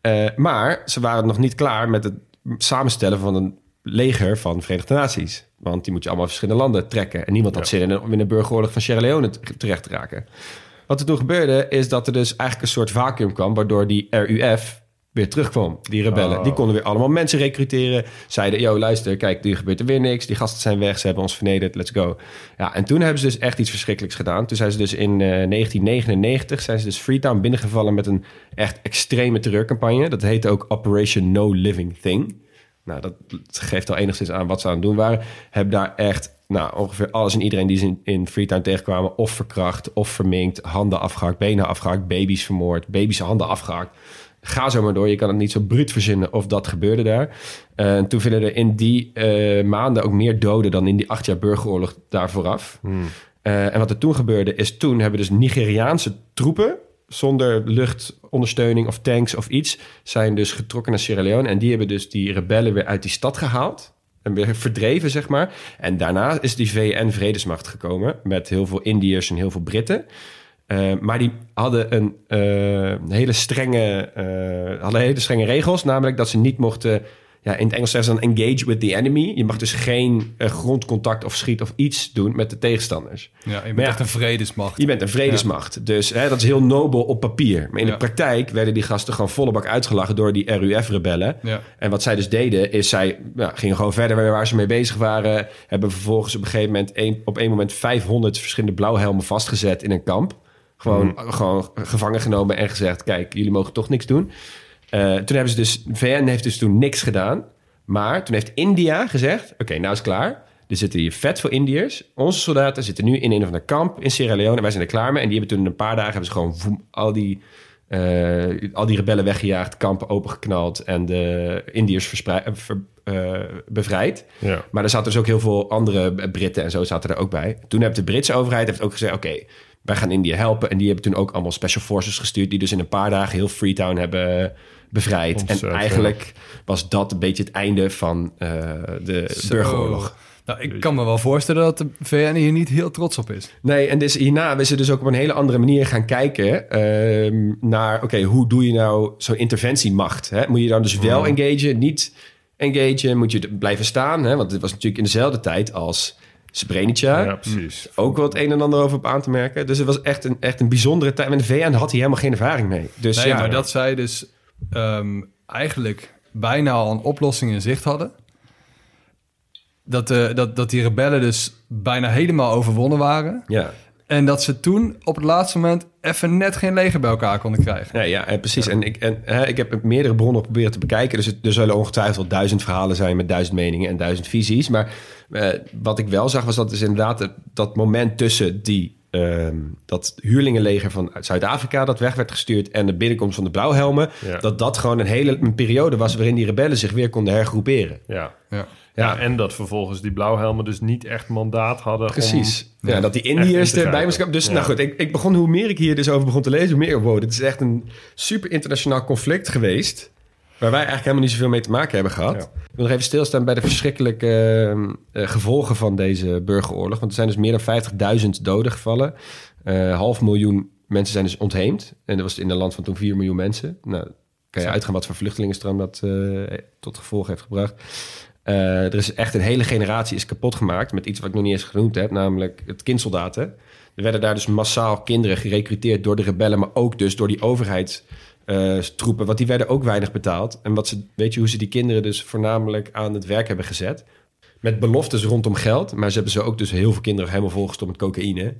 Eh, maar ze waren nog niet klaar met het samenstellen van een leger van de Verenigde Naties. Want die moet je allemaal verschillende landen trekken. En niemand had zin in om in een burgeroorlog van Sierra Leone terecht te raken. Wat er toen gebeurde, is dat er dus eigenlijk een soort vacuüm kwam... waardoor die RUF weer terugkwam, die rebellen. Oh. Die konden weer allemaal mensen recruteren. Zeiden, yo, luister, kijk, nu gebeurt er weer niks. Die gasten zijn weg, ze hebben ons vernederd, let's go. Ja, en toen hebben ze dus echt iets verschrikkelijks gedaan. Toen zijn ze dus in eh, 1999 zijn ze dus Freetown binnengevallen... met een echt extreme terreurcampagne. Dat heette ook Operation No Living Thing. Nou, dat geeft al enigszins aan wat ze aan het doen waren. Hebben daar echt nou, ongeveer alles en iedereen die ze in, in Freetown tegenkwamen... of verkracht, of verminkt, handen afgehakt, benen afgehakt... baby's vermoord, baby's handen afgehakt. Ga zo maar door, je kan het niet zo bruut verzinnen of dat gebeurde daar. En toen vielen er in die eh, maanden ook meer doden... dan in die acht jaar burgeroorlog daar vooraf. Eh, en wat er toen gebeurde is, toen hebben dus Nigeriaanse troepen zonder luchtondersteuning of tanks of iets, zijn dus getrokken naar Sierra Leone. En die hebben dus die rebellen weer uit die stad gehaald. En weer verdreven, zeg maar. En daarna is die VN-vredesmacht gekomen met heel veel Indiërs en heel veel Britten. Eh, maar die hadden een eh, hele strenge, eh, hadden hele strenge regels. Namelijk dat ze niet mochten... Ja, in het Engels zeggen ze dan engage with the enemy. Je mag dus geen grondcontact of schiet of iets doen met de tegenstanders. Ja, je bent Maar ja, echt een vredesmacht. Je bent een vredesmacht. Dus hè, dat is heel nobel op papier. Maar in Ja. de praktijk werden die gasten gewoon volle bak uitgelachen door die RUF-rebellen. Ja. En wat zij dus deden, is zij ja, gingen gewoon verder waar- ze mee bezig waren. Hebben vervolgens op een gegeven moment op één moment 500 verschillende blauwhelmen vastgezet in een kamp. Gewoon, gewoon gevangen genomen en gezegd: kijk, jullie mogen toch niks doen. Eh, toen hebben ze dus, VN heeft dus toen niks gedaan. Maar toen heeft India gezegd: oké, nou is klaar. Er zitten hier vet veel Indiërs. Onze soldaten zitten nu in een of ander kamp in Sierra Leone. En wij zijn er klaar mee. En die hebben toen in een paar dagen hebben ze gewoon voem, al, die, eh, al die rebellen weggejaagd, kampen opengeknald en de Indiërs ver- eh, bevrijd. Ja. Maar er zaten dus ook heel veel andere Britten en zo zaten er ook bij. Toen heeft de Britse overheid heeft ook gezegd: oké, wij gaan India helpen. En die hebben toen ook allemaal special forces gestuurd, die dus in een paar dagen heel Freetown hebben bevrijd. En eigenlijk was dat een beetje het einde van eh, de Zo. burgeroorlog. Nou, ik kan me wel voorstellen dat de VN hier niet heel trots op is. Nee, en dus hierna is ze dus ook op een hele andere manier gaan kijken ehm, naar, oké, hoe doe je nou zo'n interventiemacht? Hè? Moet je dan dus wel engagen, niet engagen? Moet je er blijven staan? Hè? Want dit was natuurlijk in dezelfde tijd als Srebrenica. Ja, precies. Ook wel het een en ander over op aan te merken. Dus het was echt een, echt een bijzondere tijd. En de VN had hier helemaal geen ervaring mee. Dus Nee, ja, maar dat zij dus ehm, eigenlijk bijna al een oplossing in zicht hadden. Dat, eh, dat, dat die rebellen dus bijna helemaal overwonnen waren. ja. En dat ze toen op het laatste moment even net geen leger bij elkaar konden krijgen. Ja, ja en precies. En, ik, en hè, ik heb meerdere bronnen proberen te bekijken. Dus het- er zullen ongetwijfeld duizend verhalen zijn met duizend meningen en duizend visies. Maar eh, wat ik wel zag was dat dus inderdaad het- dat moment tussen die ehm, dat huurlingenleger van Zuid-Afrika dat weg werd gestuurd en de binnenkomst van de blauwhelmen, Ja. dat dat gewoon een hele een periode was waarin die rebellen zich weer konden hergroeperen. Ja. Ja. Ja, en dat vervolgens die blauwhelmen dus niet echt mandaat hadden Precies. om... ja, dat die in Indiërs erbij moesten. Dus nou goed, ik, ik begon, hoe meer ik hier dus over begon te lezen, hoe meer... Wow, dit is echt een super internationaal conflict geweest... waar wij eigenlijk helemaal niet zoveel mee te maken hebben gehad. Ja. Ik wil nog even stilstaan bij de verschrikkelijke eh, eh, gevolgen van deze burgeroorlog. Want er zijn dus meer dan 50.000 doden gevallen. Eh, half miljoen mensen zijn dus ontheemd. En dat was in een land van toen 4 miljoen mensen. Nou, kan je uitgaan wat voor vluchtelingenstroom dat eh, tot gevolg heeft gebracht. Eh, er is echt een hele generatie is kapot gemaakt met iets wat ik nog niet eens genoemd heb, namelijk het kindsoldaten. Er werden daar dus massaal kinderen gerecruiteerd door de rebellen, maar ook dus door die overheidstroepen, want die werden ook weinig betaald. En wat ze, weet je hoe ze die kinderen dus voornamelijk aan het werk hebben gezet? Met beloftes rondom geld, maar ze hebben ze ook dus heel veel kinderen helemaal volgestopt met cocaïne.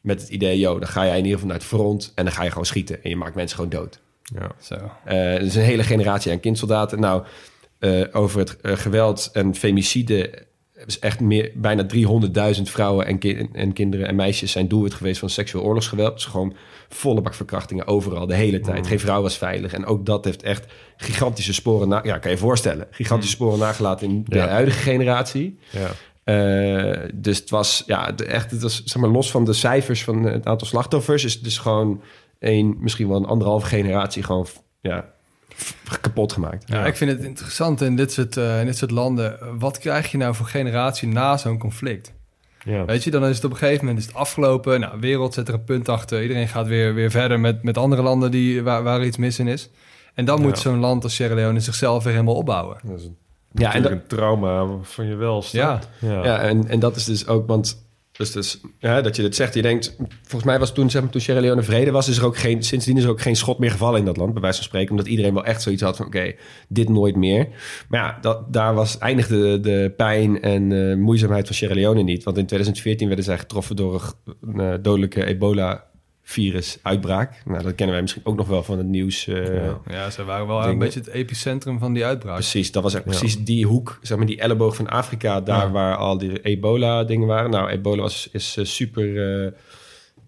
Met het idee, yo, dan ga jij in ieder geval naar het front en dan ga je gewoon schieten en je maakt mensen gewoon dood. Ja. Zo. Is een hele generatie aan kindsoldaten. Nou, eh, over het eh, geweld en femicide is echt meer, bijna 300.000 vrouwen en, ki- en kinderen en meisjes zijn doelwit geweest van seksueel oorlogsgeweld. Dus gewoon volle bak verkrachtingen overal, de hele tijd. Geen vrouw was veilig. En ook dat heeft echt gigantische sporen, na, ja, kan je voorstellen, gigantische sporen nagelaten in de Ja. huidige generatie. Ja. Eh, dus het was, ja, de, echt, het was, zeg maar, los van de cijfers van het aantal slachtoffers, is het dus gewoon een, misschien wel een anderhalve generatie gewoon, ja, kapot gemaakt. Ja, ik vind het interessant in dit soort, eh, in dit soort landen. Wat krijg je nou voor generatie na zo'n conflict? Ja. Weet je, dan is het op een gegeven moment is het afgelopen. Nou, de wereld zet er een punt achter. Iedereen gaat weer, weer verder met, met andere landen die, waar, waar iets mis in is. En dan moet zo'n land als Sierra Leone zichzelf weer helemaal opbouwen. Dat is een, Ja, en, natuurlijk een trauma van je welstand. Ja. Ja. ja, en, en dat is dus ook, want dus, dus, ja, dat je dit zegt, je denkt, volgens mij was toen, zeg maar, toen Sierra Leone vrede was, is er ook geen, sindsdien is er ook geen schot meer gevallen in dat land, bij wijze van spreken, omdat iedereen wel echt zoiets had van, oké, dit nooit meer. Maar ja, dat, daar was, eindigde de pijn en eh, moeizaamheid van Sierra Leone niet, want in 2014 werden zij getroffen door een, g- een eh, ebola-virus-uitbraak. Nou, dat kennen wij misschien ook nog wel van het nieuws. eh, Ja. Ja, ze waren wel Dingen. een beetje het epicentrum van die uitbraak. Precies, dat was echt Ja. precies die hoek, zeg maar die elleboog van Afrika, daar Ja. waar al die ebola-dingen waren. Nou, ebola was, is eh, super,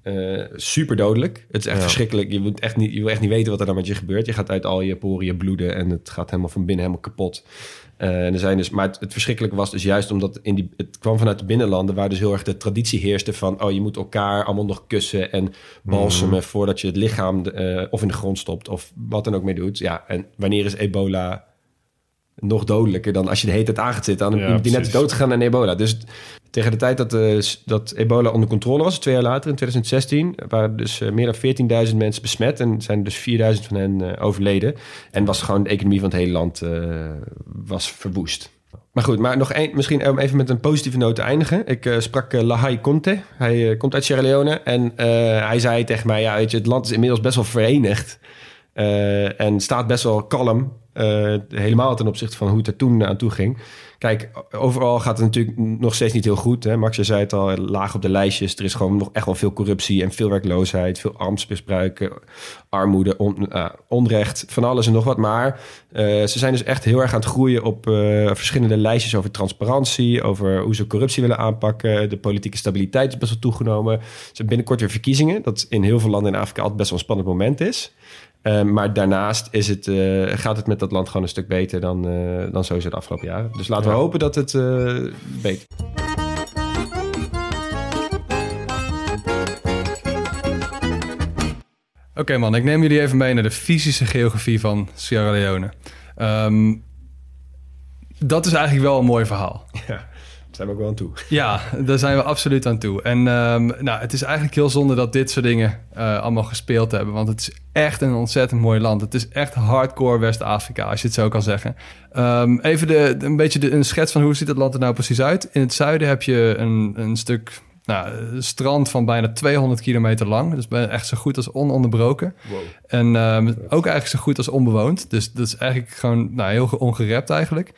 eh, eh, super dodelijk. Het is echt Ja. verschrikkelijk. Je, moet echt niet, je wil echt niet weten wat er dan met je gebeurt. Je gaat uit al je poriën bloeden en het gaat helemaal van binnen helemaal kapot. Eh, en er zijn dus, maar het, het verschrikkelijke was dus juist omdat in die, het kwam vanuit de binnenlanden waar dus heel erg de traditie heerste van oh je moet elkaar allemaal nog kussen en balsemen voordat je het lichaam eh, of in de grond stopt of wat dan ook mee doet. Ja, en wanneer is ebola nog dodelijker dan als je de hele tijd aan gaat zitten aan een Ja, iemand die net is precies. doodgegaan aan ebola. Dus tegen de tijd dat, eh, dat ebola onder controle was, twee jaar later in 2016, waren dus eh, meer dan 14.000 mensen besmet en zijn dus 4.000 van hen eh, overleden. En was gewoon de economie van het hele land was verwoest. Maar goed, maar nog één, misschien om even met een positieve noot te eindigen. Ik sprak Lahai Conte. Hij komt uit Sierra Leone. En hij zei tegen mij: Ja, weet je, het land is inmiddels best wel verenigd. Eh, en staat best wel kalm. eh, helemaal ten opzichte van hoe het er toen aan toe ging. Kijk, overal gaat het natuurlijk nog steeds niet heel goed. Hè? Max, je zei het al, laag op de lijstjes. Er is gewoon nog echt wel veel corruptie en veel werkloosheid, veel ambtsmisbruik, eh, armoede, on- onrecht, van alles en nog wat. Maar ze zijn dus echt heel erg aan het groeien op verschillende lijstjes over transparantie, over hoe ze corruptie willen aanpakken. De politieke stabiliteit is best wel toegenomen. Ze hebben binnenkort weer verkiezingen, dat in heel veel landen in Afrika altijd best wel een spannend moment is. Eh, maar daarnaast is het, eh, gaat het met dat land gewoon een stuk beter dan, eh, dan sowieso de afgelopen jaren. Dus laten we hopen dat het eh, beter Oké man, ik neem jullie even mee naar de fysische geografie van Sierra Leone. Ehm, dat is eigenlijk wel een mooi verhaal. Ja, zijn we ook wel aan toe. Ja, daar zijn we absoluut aan toe. En ehm, nou, het is eigenlijk heel zonde dat dit soort dingen eh, allemaal gespeeld hebben. Want het is echt een ontzettend mooi land. Het is echt hardcore West-Afrika, als je het zo kan zeggen. Ehm, even de, een beetje de, een schets van hoe ziet het land er nou precies uit. In het zuiden heb je een, een stuk nou, een strand van bijna 200 kilometer lang. Dus echt zo goed als ononderbroken. En ehm, ook eigenlijk zo goed als onbewoond. Dus dat is eigenlijk gewoon nou, heel ongerept eigenlijk.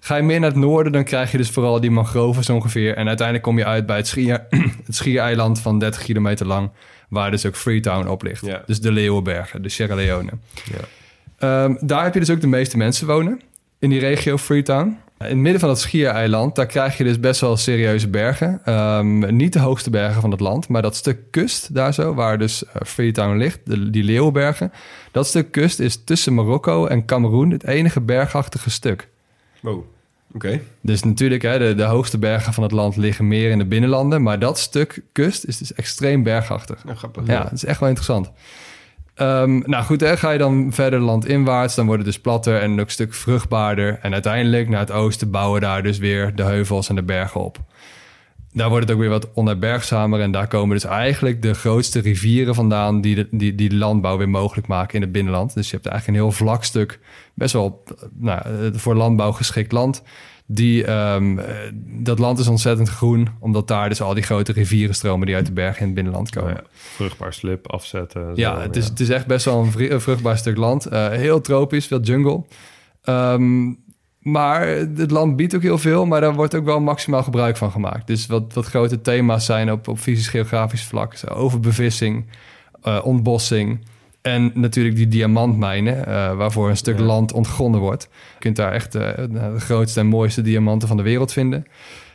Ga je meer naar het noorden, dan krijg je dus vooral die mangroves ongeveer. En uiteindelijk kom je uit bij het, schier, het schiereiland van 30 kilometer lang... waar dus ook Freetown op ligt. Ja. Dus de Leeuwenbergen, de Sierra Leone. Ja. Ehm, daar heb je dus ook de meeste mensen wonen, in die regio Freetown. In het midden van het schiereiland, daar krijg je dus best wel serieuze bergen. Ehm, niet de hoogste bergen van het land, maar dat stuk kust daar zo, waar dus eh, Freetown ligt, de, die Leeuwenbergen. Dat stuk kust is tussen Marokko en Cameroen het enige bergachtige stuk. Wow. Oké. Dus natuurlijk, hè, de, de hoogste bergen van het land liggen meer in de binnenlanden. Maar dat stuk kust is dus extreem bergachtig. Nou, grappig. Ja, dat is echt wel interessant. Ehm, nou goed, hè, ga je dan verder landinwaarts, dan wordt het dus platter en ook een stuk vruchtbaarder. En uiteindelijk naar het oosten bouwen daar dus weer de heuvels en de bergen op. Daar wordt het ook weer wat onherbergzamer en daar komen dus eigenlijk de grootste rivieren vandaan die, de, die, die landbouw weer mogelijk maken in het binnenland. Dus je hebt eigenlijk een heel vlak stuk, best wel nou, eh, voor landbouw geschikt land. Die, ehm, eh, dat land is ontzettend groen, omdat daar dus al die grote rivieren stromen die uit de bergen in het binnenland komen. Nou ja, vruchtbaar slip afzetten. en Ja, het is, het is echt best wel een vruchtbaar stuk land. Eh, heel tropisch, veel jungle. Ehm, maar het land biedt ook heel veel, maar daar wordt ook wel maximaal gebruik van gemaakt. Dus wat, wat grote thema's zijn op, op fysisch-geografisch vlak. zo Overbevissing, eh, ontbossing en natuurlijk die diamantmijnen... eh, waarvoor een stuk Ja. land ontgonnen wordt. Je kunt daar echt eh, de grootste en mooiste diamanten van de wereld vinden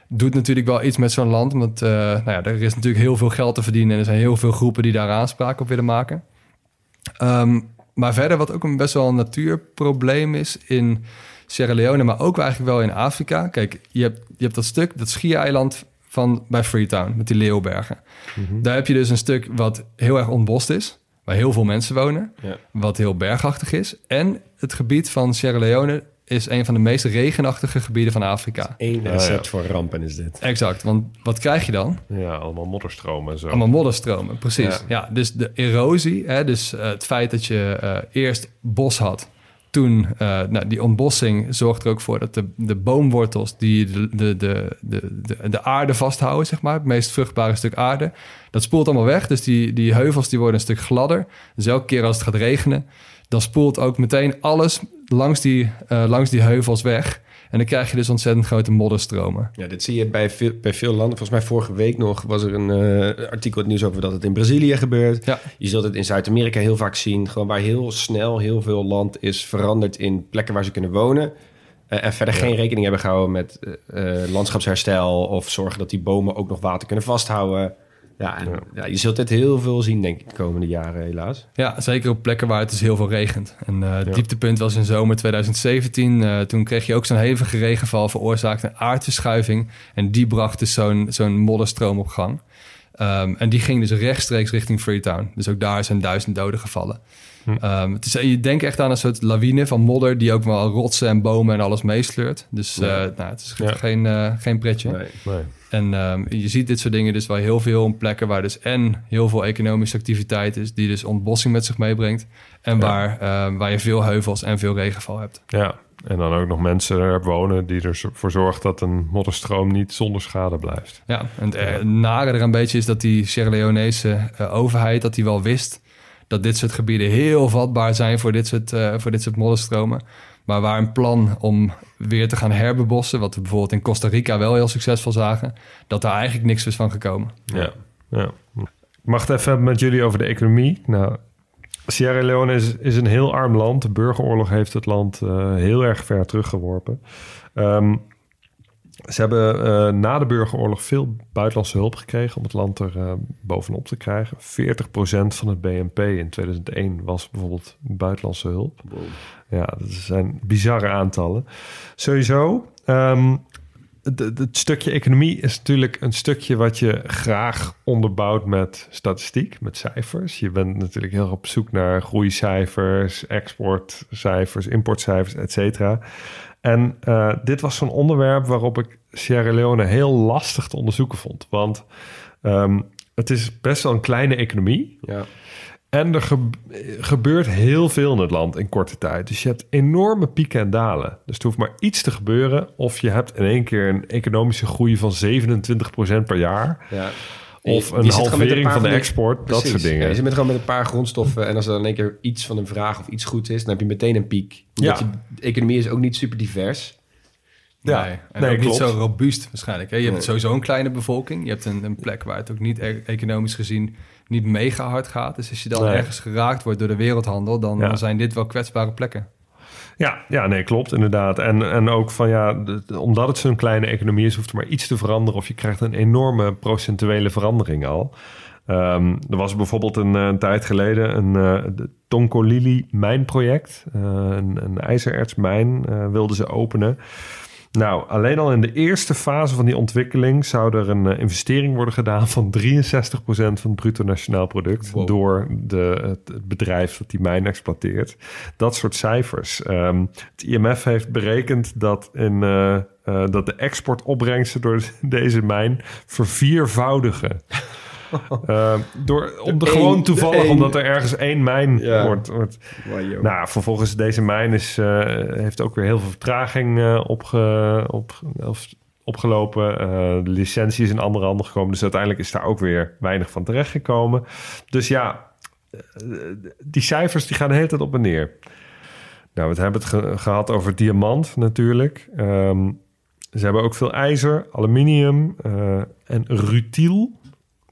doet natuurlijk wel iets met zo'n land. Want eh, nou ja, er is natuurlijk heel veel geld te verdienen. En er zijn heel veel groepen die daar aanspraak op willen maken. Ehm, maar verder, wat ook een best wel een natuurprobleem is in Sierra Leone, maar ook eigenlijk wel in Afrika. Kijk, je hebt, je hebt dat stuk, dat schiereiland van bij Freetown met die Leeuwbergen. Daar heb je dus een stuk wat heel erg ontbost is, waar heel veel mensen wonen, Ja. wat heel bergachtig is. En het gebied van Sierra Leone is een van de meest regenachtige gebieden van Afrika. Eén ja. recept voor rampen is dit. Exact, want wat krijg je dan? Ja, allemaal modderstromen en zo. Allemaal modderstromen, precies. Ja. Ja, dus de erosie, hè, dus eh, het feit dat je eh, eerst bos had, eh, nou, die ontbossing zorgt er ook voor dat de, de boomwortels die de, de, de, de, de, de aarde vasthouden, zeg maar, het meest vruchtbare stuk aarde, dat spoelt allemaal weg. Dus die, die heuvels die worden een stuk gladder. Dus elke keer als het gaat regenen, dan spoelt ook meteen alles langs die, eh, langs die heuvels weg. En dan krijg je dus ontzettend grote modderstromen. Ja, dit zie je bij veel, bij veel landen. Volgens mij vorige week nog was er een eh, artikel in het nieuws over dat het in Brazilië gebeurt. Ja. Je zult het in Zuid-Amerika heel vaak zien. Gewoon waar heel snel heel veel land is veranderd in plekken waar ze kunnen wonen. Eh, en verder geen rekening hebben gehouden met eh, landschapsherstel of zorgen dat die bomen ook nog water kunnen vasthouden. Ja, en, ja. je zult dit heel veel zien, denk ik, de komende jaren, helaas. Ja, zeker op plekken waar het dus heel veel regent. En eh, het dieptepunt was in zomer 2017. Eh, toen kreeg je ook zo'n hevige regenval veroorzaakt een aardverschuiving. En die bracht dus zo'n zo'n modderstroom op gang. Ehm, en die ging dus rechtstreeks richting Freetown. Dus ook daar zijn duizend doden gevallen. Ehm, het is, je denkt echt aan een soort lawine van modder... die ook wel rotsen en bomen en alles meesleurt. Dus eh, nou, het is Ja. geen, eh, geen pretje. Nee. Nee. En ehm, je ziet dit soort dingen dus wel heel veel op plekken waar dus en heel veel economische activiteit is, die dus ontbossing met zich meebrengt. En waar, ehm, waar je veel heuvels en veel regenval hebt. Ja, en dan ook nog mensen er wonen die ervoor zorgen dat een modderstroom niet zonder schade blijft. Ja, en het eh, nare er een beetje is dat die Sierra Leonese eh, overheid, dat die wel wist dat dit soort gebieden heel vatbaar zijn voor dit soort, eh, voor dit soort modderstromen. Maar waar een plan om weer te gaan herbebossen, wat we bijvoorbeeld in Costa Rica wel heel succesvol zagen, dat daar eigenlijk niks is van gekomen. Ja. ja. Ik mag het even hebben met jullie over de economie. Nou, Sierra Leone is, is een heel arm land. De burgeroorlog heeft het land eh, heel erg ver teruggeworpen. Ehm, ze hebben eh, na de burgeroorlog veel buitenlandse hulp gekregen om het land er eh, bovenop te krijgen. 40% van het BNP in 2001 was bijvoorbeeld buitenlandse hulp. Ja, dat zijn bizarre aantallen. Sowieso, ehm, het, stukje economie is natuurlijk een stukje wat je graag onderbouwt met statistiek, met cijfers. Je bent natuurlijk heel op zoek naar groeicijfers, exportcijfers, importcijfers, et cetera. En eh, dit was zo'n onderwerp waarop ik Sierra Leone heel lastig te onderzoeken vond. Want ehm, het is best wel een kleine economie. Ja. En er ge- gebeurt heel veel in het land in korte tijd. Dus je hebt enorme pieken en dalen. Dus er hoeft maar iets te gebeuren. Of je hebt in één keer een economische groei van 27% per jaar. Ja. Of een halvering van de export. Dat soort dingen. Ja, je zit met gewoon met een paar grondstoffen. En als er dan in één keer iets van een vraag of iets goed is, dan heb je meteen een piek. Omdat Ja. je, de economie is ook niet super divers. Ja, Nee, en nee, ook niet zo robuust waarschijnlijk. Hè? Je hebt Nee. sowieso een kleine bevolking. Je hebt een, een plek waar het ook niet e- economisch gezien niet mega hard gaat. Dus als je dan Nee. ergens geraakt wordt door de wereldhandel, dan, Ja. zijn dit wel kwetsbare plekken. Ja, ja, nee, klopt inderdaad. En, en ook van ja, de- omdat het zo'n kleine economie is, hoeft er maar iets te veranderen of je krijgt een enorme procentuele verandering al. Ehm, er was bijvoorbeeld een, eh, een tijd geleden een uh, Tonkolili mijnproject, uh, een, een ijzerertsmijn uh, wilden ze openen. Nou, alleen al in de eerste fase van die ontwikkeling zou er een uh, investering worden gedaan van 63% van het bruto nationaal product Wow. door de, het, het bedrijf dat die mijn exploiteert. Dat soort cijfers. Um, het IMF heeft berekend dat, in, uh, uh, dat de exportopbrengsten door deze mijn verviervoudigen. Uh, door, om de, De gewoon toevallig, de omdat er ergens één mijn Ja. wordt, wordt Wow, nou, vervolgens deze mijn is, uh, heeft ook weer heel veel vertraging uh, opge, op, of, opgelopen. Uh, de licentie is in andere handen gekomen. Dus uiteindelijk is daar ook weer weinig van terechtgekomen. Dus ja, die cijfers die gaan de hele tijd op en neer. Nou, we hebben het ge gehad over diamant natuurlijk. Um, ze hebben ook veel ijzer, aluminium en rutiel.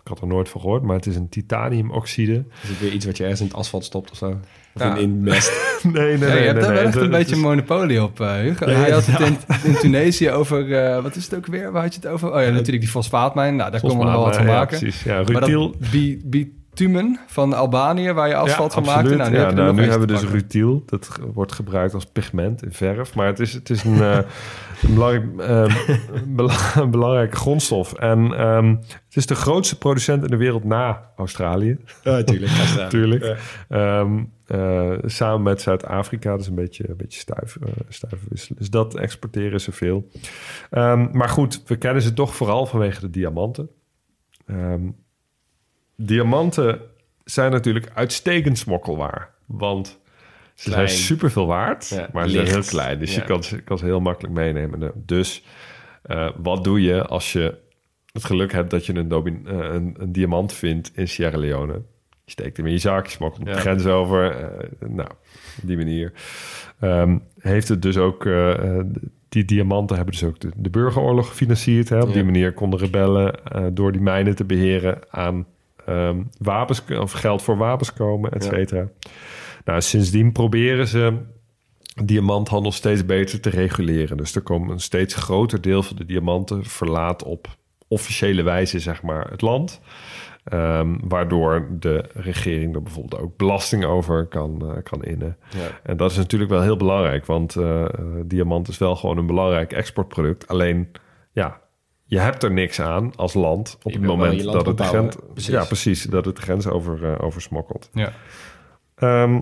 Ik had er nooit van gehoord, maar het is een titaniumoxide. Is het weer iets wat je ergens in het asfalt stopt of zo? Of Ja. in, in mest? nee, nee, nee. Ja, je hebt nee, daar nee. wel echt een beetje is- monopolie op, uh, Hugo. Ja, je had het in, in Tunesië over... eh, wat is het ook weer? Waar had je het over? Oh ja, natuurlijk die fosfaatmijn. Nou, daar kon men wel wat van ja, maken. precies. Ja, Maar rutiel. dat bi- bitumen van Albanië, waar je asfalt van. Nou, nu, ja, je er nou, nog nu hebben we dus rutiel. Dat ge- wordt gebruikt als pigment in verf. Maar het is, het is een, eh, een, belangrijk, eh, bela- een belangrijke grondstof. En ehm, het is de grootste producent in de wereld na Australië. Ja, natuurlijk. Natuurlijk. Ehm, eh, samen met Zuid-Afrika. Dat is een beetje, een beetje stuif, eh. Dus dat exporteren ze veel. Ehm, maar goed, we kennen ze toch vooral vanwege de diamanten. Ehm, diamanten zijn natuurlijk uitstekend smokkelwaar. Want ze Klein. zijn superveel waard, Ja, maar ze zijn heel klein. Dus Ja. je kan ze, kan ze heel makkelijk meenemen. Dus eh, wat doe je als je het geluk hebt dat je een, eh, een, een diamant vindt in Sierra Leone? Je steekt hem in je zak, je smokkelt Ja. de grens over. eh, nou, op die manier. Ehm, heeft het dus ook... die diamanten hebben dus ook de, de burgeroorlog gefinancierd. Hè? Op Ja. die manier konden rebellen door die mijnen te beheren aan ehm, wapens of geld voor wapens komen, et Ja. cetera. Nou, sindsdien proberen ze diamanthandel steeds beter te reguleren. Dus er komt een steeds groter deel van de diamanten verlaat op officiële wijze, zeg maar, het land. Ehm, waardoor de regering er bijvoorbeeld ook belasting over kan, eh, kan innen. Ja. En dat is natuurlijk wel heel belangrijk, want eh, eh, diamant is wel gewoon een belangrijk exportproduct. Alleen, ja, je hebt er niks aan als land op Je het moment dat het, grens, precies. ja, precies, dat het de grens over, eh, oversmokkelt. Ja. Ehm,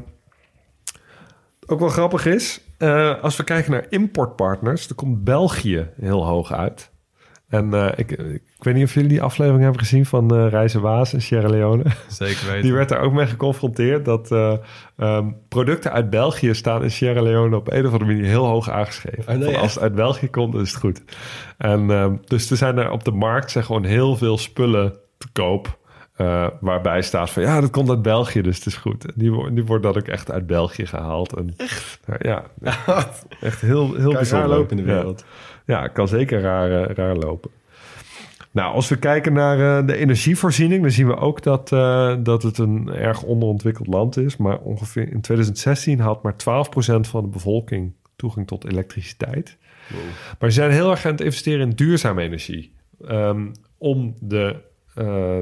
ook wel grappig is, eh, als we kijken naar importpartners, dan komt België heel hoog uit. En eh, ik, ik weet niet of jullie die aflevering hebben gezien van eh Reizen Waas in Sierra Leone. Zeker weten. Die werd daar ook mee geconfronteerd dat eh, ehm, producten uit België staan in Sierra Leone op een of andere manier heel hoog aangeschreven. Oh, nee, als het uit België komt, dan is het goed. En ehm, dus er zijn er op de markt zijn gewoon heel veel spullen te koop. waarbij staat van ja, dat komt uit België, dus het is goed. En die, wo- die wordt dan ook echt uit België gehaald. En, nou ja, echt heel, heel bijzonder. lopen in de wereld. Ja, het kan zeker raar, eh, raar lopen. Nou, als we kijken naar eh, de energievoorziening, dan zien we ook dat, eh, dat het een erg onderontwikkeld land is. Maar ongeveer in 2016 had maar 12% van de bevolking toegang tot elektriciteit. Maar ze zijn heel erg aan het investeren in duurzame energie. Ehm, om de,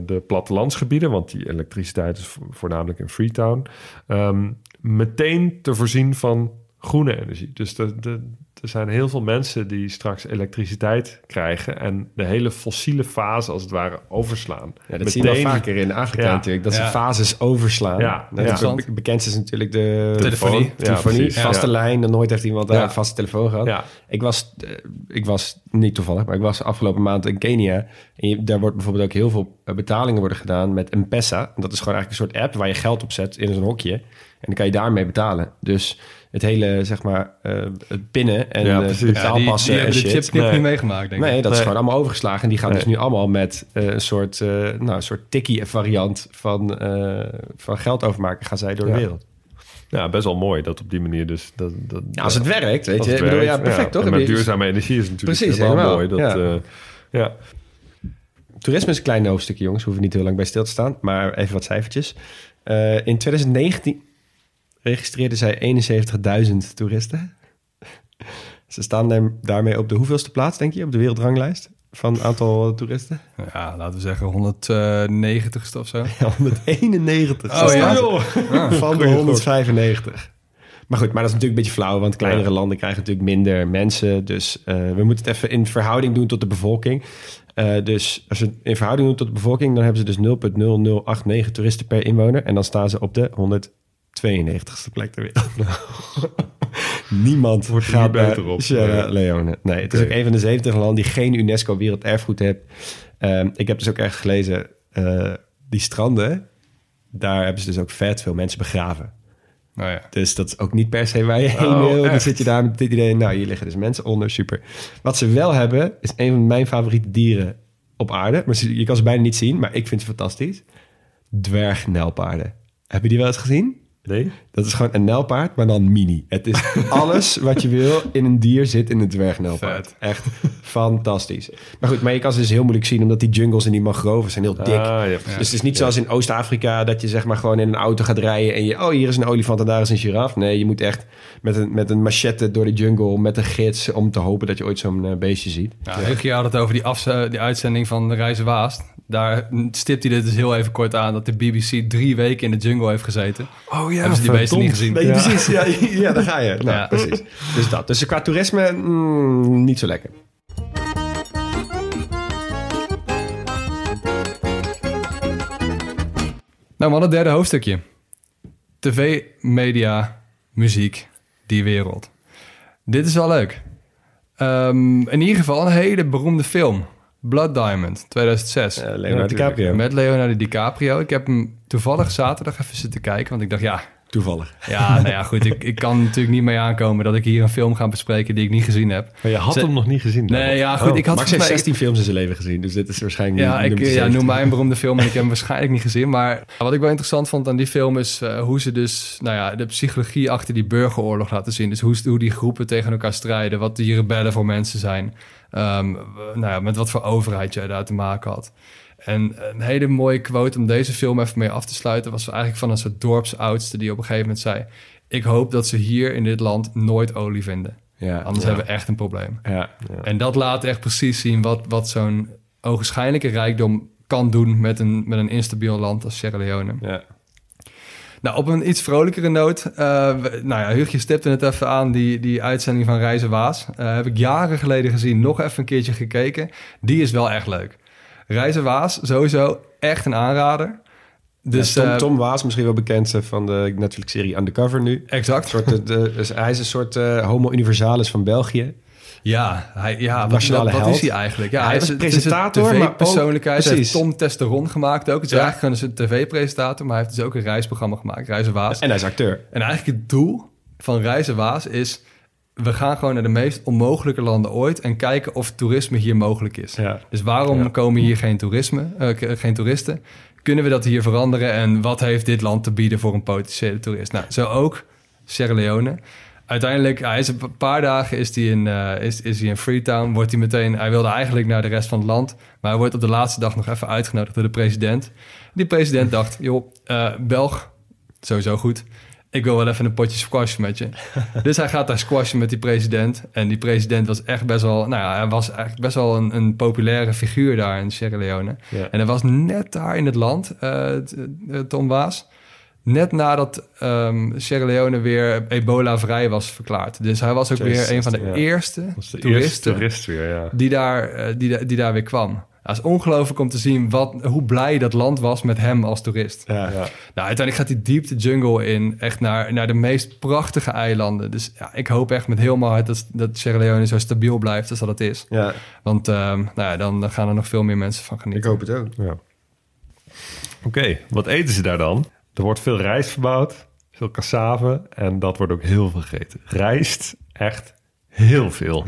de plattelandsgebieden, want die elektriciteit is vo- voornamelijk in Freetown, ehm, meteen te voorzien van groene energie. Dus de, de, er zijn heel veel mensen die straks elektriciteit krijgen en de hele fossiele fase als het ware overslaan. Ja, dat zie je wel vaker in Afrika Ja. natuurlijk. Dat ze Ja. fases overslaan. Ja, Dat ja. is be- natuurlijk de Telefonie. Telefonie. vaste Ja. lijn. En nooit heeft iemand daar een vaste telefoon gehad. Ja. Ik was, eh, ik was niet toevallig, maar ik was afgelopen maand in Kenia. En je- daar wordt bijvoorbeeld ook heel veel eh, betalingen worden gedaan met M-Pesa. Dat is gewoon eigenlijk een soort app waar je geld op zet in zo'n hokje. En dan kan je daarmee betalen. Dus het hele, zeg maar, eh, het pinnen en Ja, eh, precies. Ja, die, die en hebben de Nee. niet meegemaakt, denk ik. Nee, dat is gewoon allemaal overgeslagen. En die gaan dus nu allemaal met eh, een soort, eh nou, een soort tikkie variant van, eh, van geld overmaken. Gaan zij door de wereld. Ja, best wel mooi dat op die manier dus... Dat, dat, Ja, als het werkt, weet je. het Ik bedoel, ja, perfect toch? En met duurzame energie is natuurlijk Precies, helemaal, mooi. Dat, Ja. Toerisme is een klein hoofdstukje, jongens. Hoeven niet heel lang bij stil te staan. Maar even wat cijfertjes. Eh, in 2019... registreerden zij 71.000 toeristen. Ze staan daar- daarmee op de hoeveelste plaats, denk je, op de wereldranglijst van aantal toeristen? Ja, laten we zeggen 190ste of zo. Ja, 191. Oh, ja? Van de 195. Maar goed, maar dat is natuurlijk een beetje flauw, want kleinere Ja. landen krijgen natuurlijk minder mensen. Dus eh, we moeten het even in verhouding doen tot de bevolking. Eh, dus als we het in verhouding doen tot de bevolking, dan hebben ze dus 0,0089 toeristen per inwoner. En dan staan ze op de 192ste plek ter wereld. Niemand Wordt er gaat beter op. Sierra Leone. Nee, het is ook een van de 70 landen die geen UNESCO Werelderfgoed heeft. Ehm, ik heb dus ook ergens gelezen, eh, die stranden, daar hebben ze dus ook vet veel mensen begraven. Nou ja. Dus dat is ook niet per se waar je heen Oh, wil. Dan echt? zit je daar met dit idee, nou, hier liggen dus mensen onder, super. Wat ze wel hebben, is een van mijn favoriete dieren op aarde. Maar je kan ze bijna niet zien, maar ik vind ze fantastisch. Dwergnelpaarden. Heb je die wel eens gezien? Nee? Dat is gewoon een nijlpaard, maar dan mini. Het is alles wat je wil in een dier zit in een dwergnijlpaard. Echt fantastisch. Maar goed, maar je kan ze dus heel moeilijk zien... omdat die jungles en die mangroven zijn heel dik. Ah, ja, precies. Dus het is niet zoals in Oost-Afrika... dat je zeg maar gewoon in een auto gaat rijden... en je, oh, hier is een olifant en daar is een giraf. Nee, je moet echt met een, met een machette door de jungle... met een gids om te hopen dat je ooit zo'n eh, beestje ziet. Ja, Hugje had het over die, afze- die uitzending van de Reizen Waast. Daar stipt hij dit dus heel even kort aan... dat de BBC drie weken in de jungle heeft gezeten. Oh ja, Hebben ze die beesten niet gezien? Nee, precies. Ja, ja, daar ga je. Nou, precies. Dus dat. Dus qua toerisme, mm, niet zo lekker. Nou man, het derde hoofdstukje. TV, media, muziek, die wereld. Dit is wel leuk. Ehm, in ieder geval een hele beroemde film. Blood Diamond, 2006. Eh, Leonardo. DiCaprio. Met Leonardo DiCaprio. Ik heb hem toevallig zaterdag even zitten kijken. Want ik dacht, ja, Toevallig. ja, nou ja, goed. Ik, ik kan natuurlijk niet mee aankomen dat ik hier een film ga bespreken die ik niet gezien heb. Maar je had Ze- hem nog niet gezien. Nee, ja, goed. Oh. ik had Max heeft volgens mij- 16 films in zijn leven gezien, dus dit is waarschijnlijk Ja, ik ja, 17. noem mij een beroemde film en ik heb hem waarschijnlijk niet gezien. Maar wat ik wel interessant vond aan die film is eh, hoe ze dus nou ja, de psychologie achter die burgeroorlog laten zien. Dus hoe, hoe die groepen tegen elkaar strijden, wat die rebellen voor mensen zijn. Ehm, nou ja, met wat voor overheid jij daar te maken had. En een hele mooie quote om deze film even mee af te sluiten... was eigenlijk van een soort dorpsoudste die op een gegeven moment zei... ik hoop dat ze hier in dit land nooit olie vinden. Ja, Anders ja. hebben we echt een probleem. Ja. En dat laat echt precies zien wat, wat zo'n ogenschijnlijke rijkdom kan doen met een, met een instabiel land als Sierra Leone. Ja. Nou, op een iets vrolijkere noot. eh, we- nou ja, Hugje stipte het even aan, die, die uitzending van Reizen Waas. Eh, heb ik jaren geleden gezien, nog even een keertje gekeken. Die is wel echt leuk. Reizen Waas, sowieso echt een aanrader. Dus, Ja, Tom, eh, Tom Waas, misschien wel bekend van de Netflix-serie Undercover nu. Exact. Een soort, de, de- hij is een soort homo universalis van België. Ja, hij, ja wat, is hij eigenlijk? Ja, Hij is presentator, maar tv-persoonlijkheid. Hij heeft. Tom Testeron gemaakt ook. Het is Ja. eigenlijk gewoon een tv-presentator, maar hij heeft dus ook een reisprogramma gemaakt, Reizen Waas. En hij is acteur. En eigenlijk het doel van Reizen Waas is... we gaan gewoon naar de meest onmogelijke landen ooit... en kijken of toerisme hier mogelijk is. Ja. Dus waarom Ja. komen hier geen, toerisme, eh, geen toeristen? Kunnen we dat hier veranderen? En wat heeft dit land te bieden voor een potentiële toerist? Nou, zo ook Sierra Leone. Uiteindelijk, hij is een paar dagen is hij in, eh, is, is hij in Freetown. Wordt hij meteen, hij wilde eigenlijk naar de rest van het land. Maar hij wordt op de laatste dag nog even uitgenodigd door de president. Die president dacht, joh, eh, Belg, sowieso goed. Ik wil wel even een potje squash met je. dus hij gaat daar squashen met die president. En die president was echt best wel... Nou ja, hij was eigenlijk best wel een, een populaire figuur daar in Sierra Leone. Ja. En hij was net daar in het land, eh, Tom Waas... net nadat ehm, Sierra Leone weer ebola-vrij was verklaard. Dus hij was ook weer een van de 2016, ja. eerste de toeristen toerist weer, ja. die daar, eh, die, die daar weer kwam. Het is ongelooflijk om te zien wat, hoe blij dat land was met hem als toerist. Ja. Ja. Nou, uiteindelijk gaat hij diep de jungle in, echt naar, naar de meest prachtige eilanden. Dus ja, ik hoop echt met heel mijn hart dat, dat Sierra Leone zo stabiel blijft als dat het is. ja, Want ehm, nou ja, dan gaan er nog veel meer mensen van ik genieten. hoop het ook. Ja. Oké, wat eten ze daar dan? Er wordt veel rijst verbouwd, veel cassave en dat wordt ook heel veel gegeten. Rijst, echt heel veel.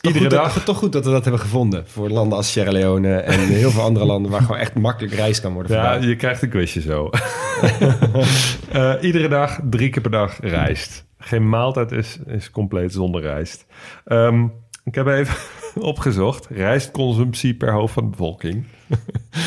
Iedere Iedere dag. dag. toch goed dat we dat hebben gevonden. Voor landen als Sierra Leone en heel veel andere landen waar gewoon echt makkelijk rijst kan worden Ja, verbouwd. je krijgt een quizje zo. Eh, iedere dag, drie keer per dag rijst. Geen maaltijd is, is compleet zonder rijst. Ehm, ik heb even opgezocht. Rijstconsumptie per hoofd van de bevolking.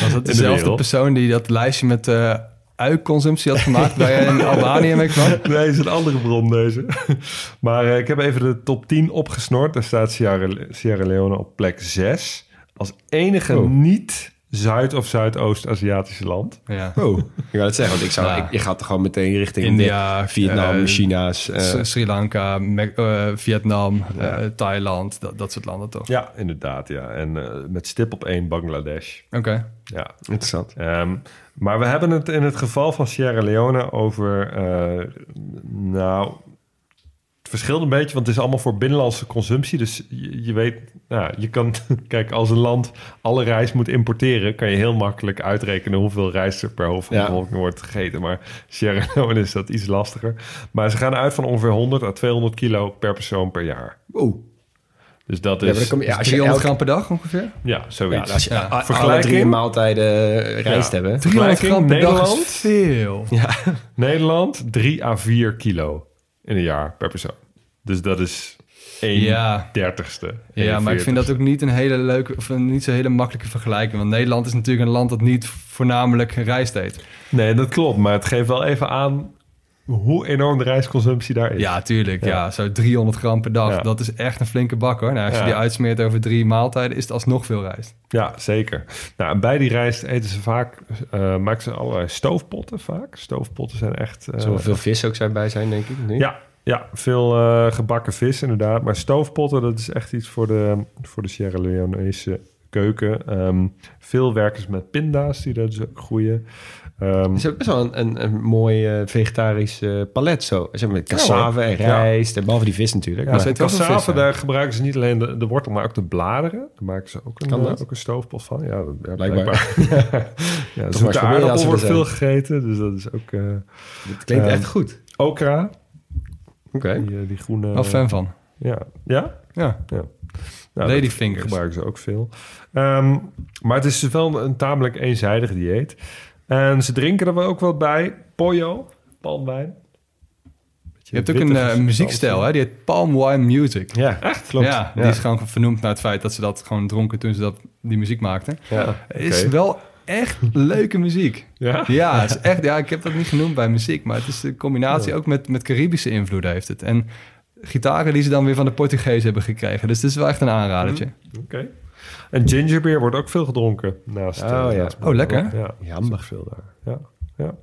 Was dat de dezelfde wereld. persoon die dat lijstje met eh, uiconsumptie had gemaakt... waar jij in Albanië mee kwam? Nee, is een andere bron deze. Maar eh, ik heb even de top 10 opgesnord. Daar staat Sierra, Sierra Leone op plek 6. Als enige Oh. niet Zuid- of Zuidoost-Aziatische land. Ja. Oh, ik wou het zeggen, want ik zou, Ja. ik, je gaat er gewoon meteen richting India, Vietnam, eh, China's. eh, Sri Lanka, Me- eh, Vietnam, eh, Thailand, dat, dat soort landen toch? Ja, inderdaad. Ja. En eh, met stip op 1 Bangladesh. Oké. Ja. interessant. Ehm, maar we hebben het in het geval van Sierra Leone over... eh, nou, het verschilt een beetje, want het is allemaal voor binnenlandse consumptie. Dus je, je weet, nou, je kan... Kijk, als een land alle rijst moet importeren... kan je heel makkelijk uitrekenen hoeveel rijst er per hoofd van de Ja. bevolking wordt gegeten. Maar Sierra Leone is dat iets lastiger. Maar ze gaan uit van ongeveer 100 à 200 kilo per persoon per jaar. Oeh. Dus dat Ja, is... dan kom je, ja, als je 300 elke, gram per dag ongeveer? Ja, ja, zoiets. als je Ja. a- alle Vergelijking? drie maaltijden rijst Ja. hebben. 300 gram per dag Nederland? is veel. Ja, Nederland 3 à 4 kilo in een jaar per persoon. Dus dat is 1 Ja. dertigste. Ja, maar ik vind dat 41ste. ook niet een hele leuke of een niet zo hele makkelijke vergelijking. Want Nederland is natuurlijk een land dat niet voornamelijk rijst eet. Nee, dat klopt. Maar het geeft wel even aan hoe enorm de rijstconsumptie daar is. Ja, tuurlijk. Ja. Ja. zo 300 gram per dag. Ja. Dat is echt een flinke bak hoor. Nou, als je Ja. die uitsmeert over drie maaltijden, is het alsnog veel rijst. Ja, zeker. Nou, bij die rijst eten ze vaak, eh maken ze allerlei stoofpotten vaak. Stoofpotten zijn echt... eh, er zal wel veel vis ook zijn bij zijn, denk ik. niet? Ja, ja veel eh, gebakken vis inderdaad. Maar stoofpotten, dat is echt iets voor de, voor de Sierra Leonese keuken. Ehm, veel werkers met pinda's die daar dus Ehm, Het is ook best wel een, een, een mooi eh, vegetarisch eh, palet zo. Zeg maar, cassave en Ja. rijst. En behalve die vis natuurlijk. Ja, maar- ze cassave, daar gebruiken ze niet alleen de, de wortel, maar ook de bladeren. Daar maken ze ook een, Kan eh, dat? ook een stoofpot van. Ja, dat- ja Blijkbaar. blijkbaar. ja, zoete aardappel wordt veel gegeten, dus dat is ook... eh Het klinkt Ehm, echt goed. okra, Oké. die, die groene... Wel fan van. Ja, ja? Ja. ja. Nou, Ladyfingers. dat gebruiken ze ook veel. Ehm, maar het is dus wel een, een tamelijk eenzijdig dieet. En ze drinken er wel ook wat bij. Pollo, palmwijn. Je hebt ook een eh, muziekstijl, hè? Die heet Palm Wine Music. Ja, echt? Klopt. Ja, die is gewoon vernoemd naar het feit dat ze dat gewoon dronken toen ze dat, die muziek maakten. Ja. Het is wel echt leuke muziek. Ja? Ja, het is echt, ja, ik heb dat niet genoemd bij muziek, maar het is een combinatie ook met, met Caribische invloeden heeft het. En gitaren die ze dan weer van de Portugezen hebben gekregen. Dus het is wel echt een aanradertje. Oké. En gingerbeer wordt ook veel gedronken. Naast, eh, Oh, ja. naast Oh, lekker. Ja, Jammer. veel daar. Ja, ja.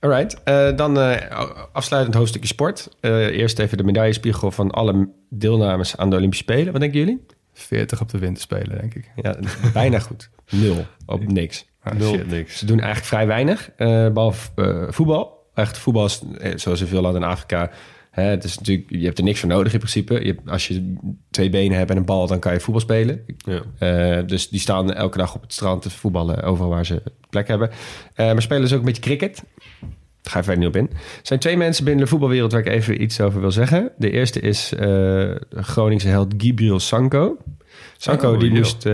Alright, eh, dan eh, afsluitend hoofdstukje sport. Eh, eerst even de medaillespiegel van alle deelnames aan de Olympische Spelen. Wat denken jullie? 40 op de winterspelen, denk ik. Ja, bijna goed. Nul op niks. Ah, Nul, shit. niks. Ze doen eigenlijk vrij weinig, eh, behalve eh, voetbal. Echt voetbal is, eh, zoals in veel landen in Afrika... Hè, het is natuurlijk, je hebt er niks voor nodig in principe. Je hebt, als je twee benen hebt en een bal, dan kan je voetbal spelen. Ja. Eh, dus die staan elke dag op het strand te voetballen overal waar ze plek hebben. Eh, maar spelen dus ook een beetje cricket. Daar ga ik verder niet op in. Er zijn twee mensen binnen de voetbalwereld waar ik even iets over wil zeggen. De eerste is de Groningse held Gibril Sanko. Sanko Oh, die joh. moest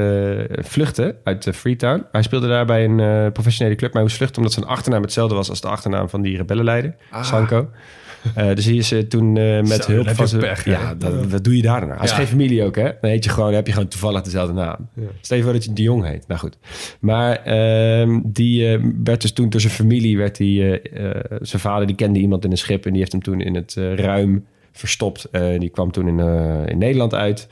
vluchten uit eh, Freetown. Hij speelde daar bij een professionele club, maar hij moest vluchten omdat zijn achternaam hetzelfde was als de achternaam van die rebellenleider, Sanko. Eh, dus hij is toen eh, met Zo, hulp van je zijn... pech, hè? ja, dat, wat doe je daar dan? Hij is Ja. geen familie ook, hè? Dan heet je gewoon, heb je gewoon toevallig dezelfde naam. Stel je voor dat je de Jong heet. Nou goed. Maar ehm, die eh, werd dus toen door zijn familie, werd hij, eh, zijn vader die kende iemand in een schip en die heeft hem toen in het ruim verstopt. Die kwam toen in, in Nederland uit.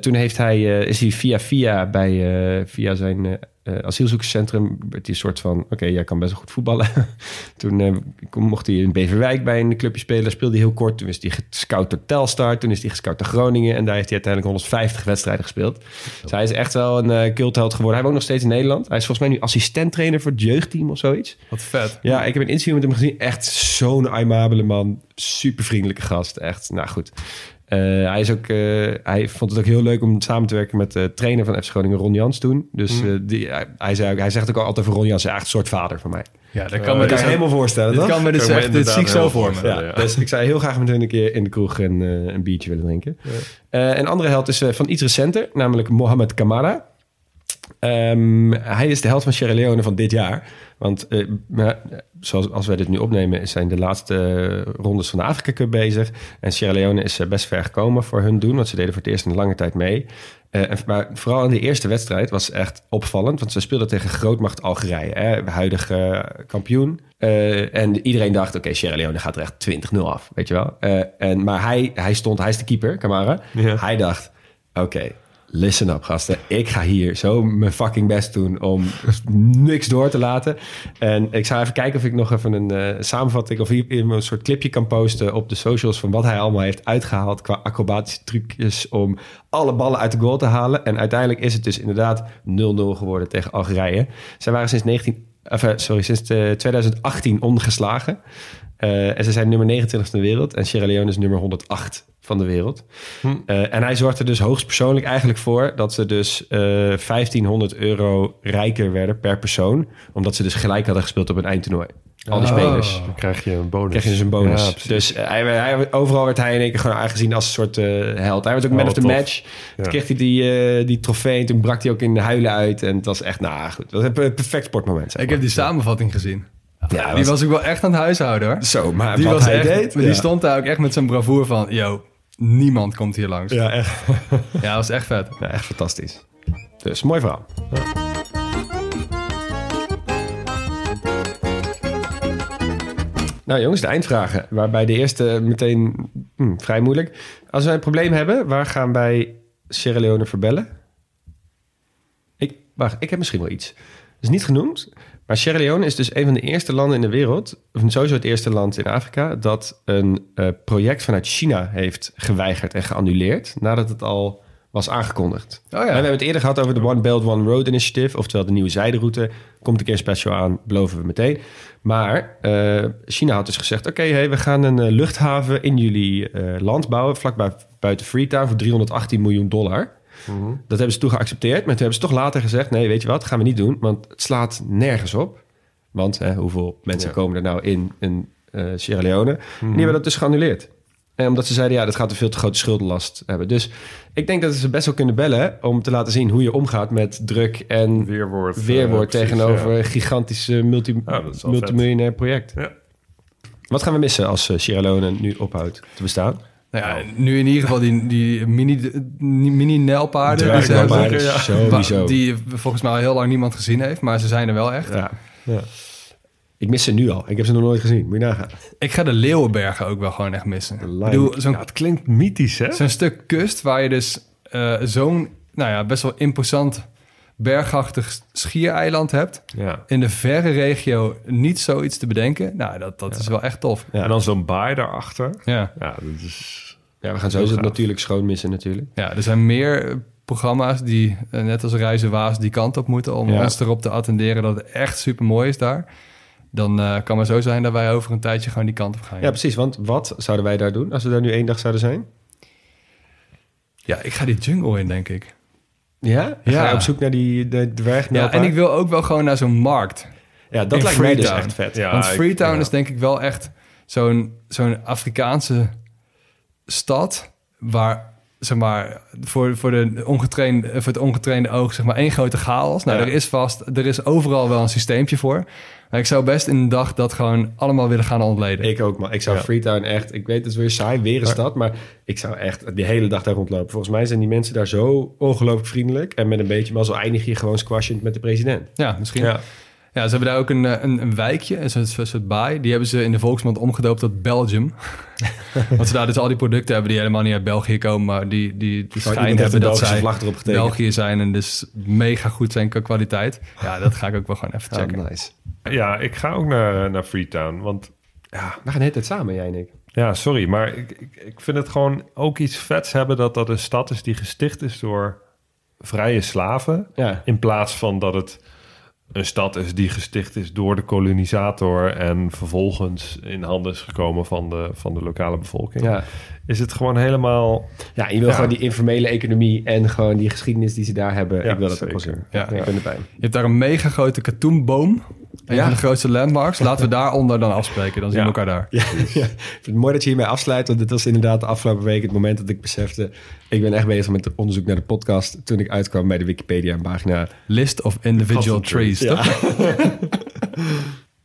Toen heeft hij, is hij via via bij via zijn eh, asielzoekerscentrum werd hij een soort van oké, jij kan best wel goed voetballen. toen kon- mocht hij in Beverwijk bij een clubje spelen, speelde hij heel kort. Toen is hij gescout door Telstar, toen is hij gescout door Groningen en daar heeft hij uiteindelijk 150 wedstrijden gespeeld. Dus hij is echt wel een eh cultheld geworden. Hij woont nog steeds in Nederland. Hij is volgens mij nu assistenttrainer voor het jeugdteam of zoiets. Wat vet. Ja, ik heb een interview met hem gezien. Echt zo'n aimabele man. Super vriendelijke gast. Echt, nou goed. Eh, hij, is ook, eh, hij vond het ook heel leuk om samen te werken met de trainer van FC Groningen, Ron Jans toen. Dus eh, die, hij, hij, zei ook, hij zegt ook al altijd voor Ron Jans, echt een soort vader van mij. Ja, dat Eh, kan me Dat dus helemaal voorstellen, Dit toch? kan me dus echt, dit zie ik zo voor me. voorstellen. Ja, dus ik zou heel graag met hun een keer in de kroeg een, eh, een biertje willen drinken. Eh, een andere held is eh, van iets recenter, namelijk Mohamed Kamara. Ehm, hij is de held van Sierra Leone van dit jaar. Want eh, maar, zoals als wij dit nu opnemen, zijn de laatste eh, rondes van de Afrika Cup bezig. En Sierra Leone is eh, best ver gekomen voor hun doen, want ze deden voor het eerst in lange tijd mee. En- maar vooral in de eerste wedstrijd was echt opvallend, want ze speelden tegen grootmacht Algerije, hè, huidige kampioen. En iedereen dacht, oké, Sierra Leone gaat er echt 20-0 af, weet je wel. En, maar hij, hij stond, hij is de keeper, Kamara. Ja. Hij dacht, oké, listen up gasten. Ik ga hier zo mijn fucking best doen om niks door te laten. En ik zou even kijken of ik nog even een eh, samenvatting of een soort clipje kan posten op de socials van wat hij allemaal heeft uitgehaald qua acrobatische trucjes om alle ballen uit de goal te halen. En uiteindelijk is het dus inderdaad 0-0 geworden tegen Algerije. Zij waren sinds 19, of, eh, sorry, sinds eh, 2018 ongeslagen. Eh, en ze zijn nummer 29 van de wereld. En Sierra Leone is nummer 108 van de wereld. Eh, en hij zorgt er dus hoogstpersoonlijk eigenlijk voor... dat ze dus eh 1500 euro rijker werden per persoon. Omdat ze dus gelijk hadden gespeeld op een eindtoernooi. Al die Oh. spelers. Dan krijg je een bonus. Krijg je dus een bonus. Ja, dus hij, hij, overal werd hij in één keer gewoon aangezien als een soort eh, held. Hij werd ook man Oh, of the tof. match. Ja. Toen kreeg hij die, eh, die trofee en toen brak hij ook in de huilen uit. En het was echt, nou goed, dat was een perfect sportmoment. zeg Ik heb die samenvatting gezien. Ja, Die was ook wel echt aan het huishouden hoor. Zo, maar Die, wat was hij echt, deed... ja. die stond daar ook echt met zijn bravoer van... Yo, niemand komt hier langs. Ja, Ja, echt, dat was echt vet. ja, echt fantastisch. Dus, mooi verhaal. Nou jongens, de eindvragen. Waarbij de eerste meteen hm, vrij moeilijk. Als wij een probleem hebben, waar gaan wij Sierra Leone verbellen? Ik, wacht, ik heb misschien wel iets. Dat is niet genoemd. Maar Sierra Leone is dus een van de eerste landen in de wereld... of sowieso het eerste land in Afrika... dat een eh, project vanuit China heeft geweigerd en geannuleerd... nadat het al was aangekondigd. Oh En we hebben het eerder gehad over de One Belt, One Road Initiative... oftewel de nieuwe zijderoute. Komt een keer special aan, beloven we meteen. Maar eh, China had dus gezegd... oké, hey, we gaan een eh, luchthaven in jullie land bouwen... vlakbij buiten Freetown voor 318 miljoen dollar... Dat hebben ze toen geaccepteerd. Maar toen hebben ze toch later gezegd... nee, weet je wat, gaan we niet doen. Want het slaat nergens op. Want hè, hoeveel mensen Ja. komen er nou in, in eh, Sierra Leone? En die hebben dat dus geannuleerd. En omdat ze zeiden, ja, dat gaat een veel te grote schuldenlast hebben. Dus ik denk dat ze best wel kunnen bellen... om te laten zien hoe je omgaat met druk en Weerwoord. weerwoord eh, precies, tegenover ja. een gigantische multi, Ja, multimiljonair project. Ja. Wat gaan we missen als eh, Sierra Leone nu ophoudt te bestaan? Nou ja, nu in ieder geval die, die mini, mini nelpaarden. Die, ze sowieso. die volgens mij al heel lang niemand gezien heeft. Maar ze zijn er wel echt. Ja. Ja. Ik mis ze nu al. Ik heb ze nog nooit gezien. Moet je nagaan. Ik ga de Leeuwenbergen ook wel gewoon echt missen. Bedoel, Ja, het klinkt mythisch, hè? zo'n stuk kust waar je dus eh, zo'n nou ja, best wel imposant bergachtig schiereiland hebt. Ja. In de verre regio niet zoiets te bedenken. Nou, dat, dat is wel echt tof. Ja. En dan zo'n baai daarachter. Ja. Ja, dat is... Ja, we gaan sowieso gaaf. natuurlijk schoon missen natuurlijk. ja, er zijn meer eh, programma's die, eh, net als Reizen Waas, die kant op moeten... om Ja. ons erop te attenderen dat het echt super mooi is daar. Dan eh, kan het zo zijn dat wij over een tijdje gewoon die kant op gaan. Ja, precies. Want wat zouden wij daar doen als we daar nu één dag zouden zijn? Ja, ik ga die jungle in, denk ik. Ja? Ja. Ga je op zoek naar die de dwerg? Ja, en ik wil ook wel gewoon naar zo'n markt. Ja, dat in lijkt mij dus Freetown. echt vet. Ja, Want ik- Freetown ja. is denk ik wel echt zo'n zo'n Afrikaanse stad... waar, zeg maar, voor, voor, de ongetrainde, voor het ongetrainde oog, zeg maar, één grote chaos. Nou, Ja. er is vast, er is overal wel een systeempje voor. Maar ik zou best in een dag dat gewoon allemaal willen gaan ontleden. Ik ook, maar ik zou Ja. Freetown echt... Ik weet, het is weer saai, weer een stad, maar ik zou echt die hele dag daar rondlopen. Volgens mij zijn die mensen daar zo ongelooflijk vriendelijk. En met een beetje mazzel eindig je gewoon squashend met de president. Ja, misschien. Ja. Ja. ze hebben daar ook een, eh, een, een wijkje, een soort, soort baai. Die hebben ze in de volksmond omgedoopt tot Belgium. Want ze daar dus al die producten hebben die helemaal niet uit België komen... maar die, die, die schijn hebben dat zij vlag erop getekend. België zijn... en dus mega goed zijn qua kwaliteit. Ja, dat ga ik ook wel gewoon even checken. Ah, nice. Ja, ik ga ook naar, naar Freetown. Want Ja, we gaan de hele tijd samen, jij en ik. ja, sorry, maar ik, ik, ik vind het gewoon ook iets vets hebben dat dat een stad is die gesticht is door vrije slaven. Ja. In plaats van dat het een stad is die gesticht is door de kolonisator en vervolgens in handen is gekomen van de, van de lokale bevolking. Ja. Is het gewoon helemaal. Ja, je wil Ja. gewoon die informele economie en gewoon die geschiedenis die ze daar hebben. Ja, ik wil dat ook wel zeker. zien. Ja. Ik ben erbij. Je hebt daar een mega grote katoenboom. Een Ja. van de grootste landmarks. Laten we daaronder dan afspreken. Dan zien we elkaar daar. Ja, ja. Ik vind het mooi dat je hiermee afsluit. Want dit was inderdaad de afgelopen week het moment dat ik besefte... ik ben echt bezig met het onderzoek naar de podcast... toen ik uitkwam bij de Wikipedia-pagina. List of individual trees. Ja. toch?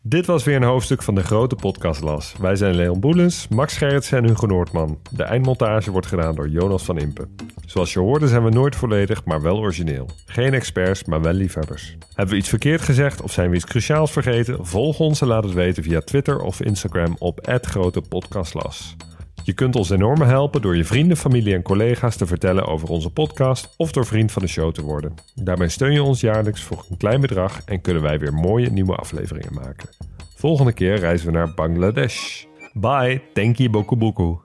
Dit was weer een hoofdstuk van de grote podcastlas. Wij zijn Leon Boelens, Max Gerritsen en Hugo Noordman. De eindmontage wordt gedaan door Jonas van Impen. Zoals je hoorde zijn we nooit volledig, maar wel origineel. Geen experts, maar wel liefhebbers. Hebben we iets verkeerd gezegd of zijn we iets cruciaals vergeten? Volg ons en laat het weten via Twitter of Instagram op @grotepodcastlas. Je kunt ons enorm helpen door je vrienden, familie en collega's te vertellen over onze podcast of door vriend van de show te worden. Daarmee steun je ons jaarlijks voor een klein bedrag en kunnen wij weer mooie nieuwe afleveringen maken. Volgende keer reizen we naar Bangladesh. Bye, thank you boku boku.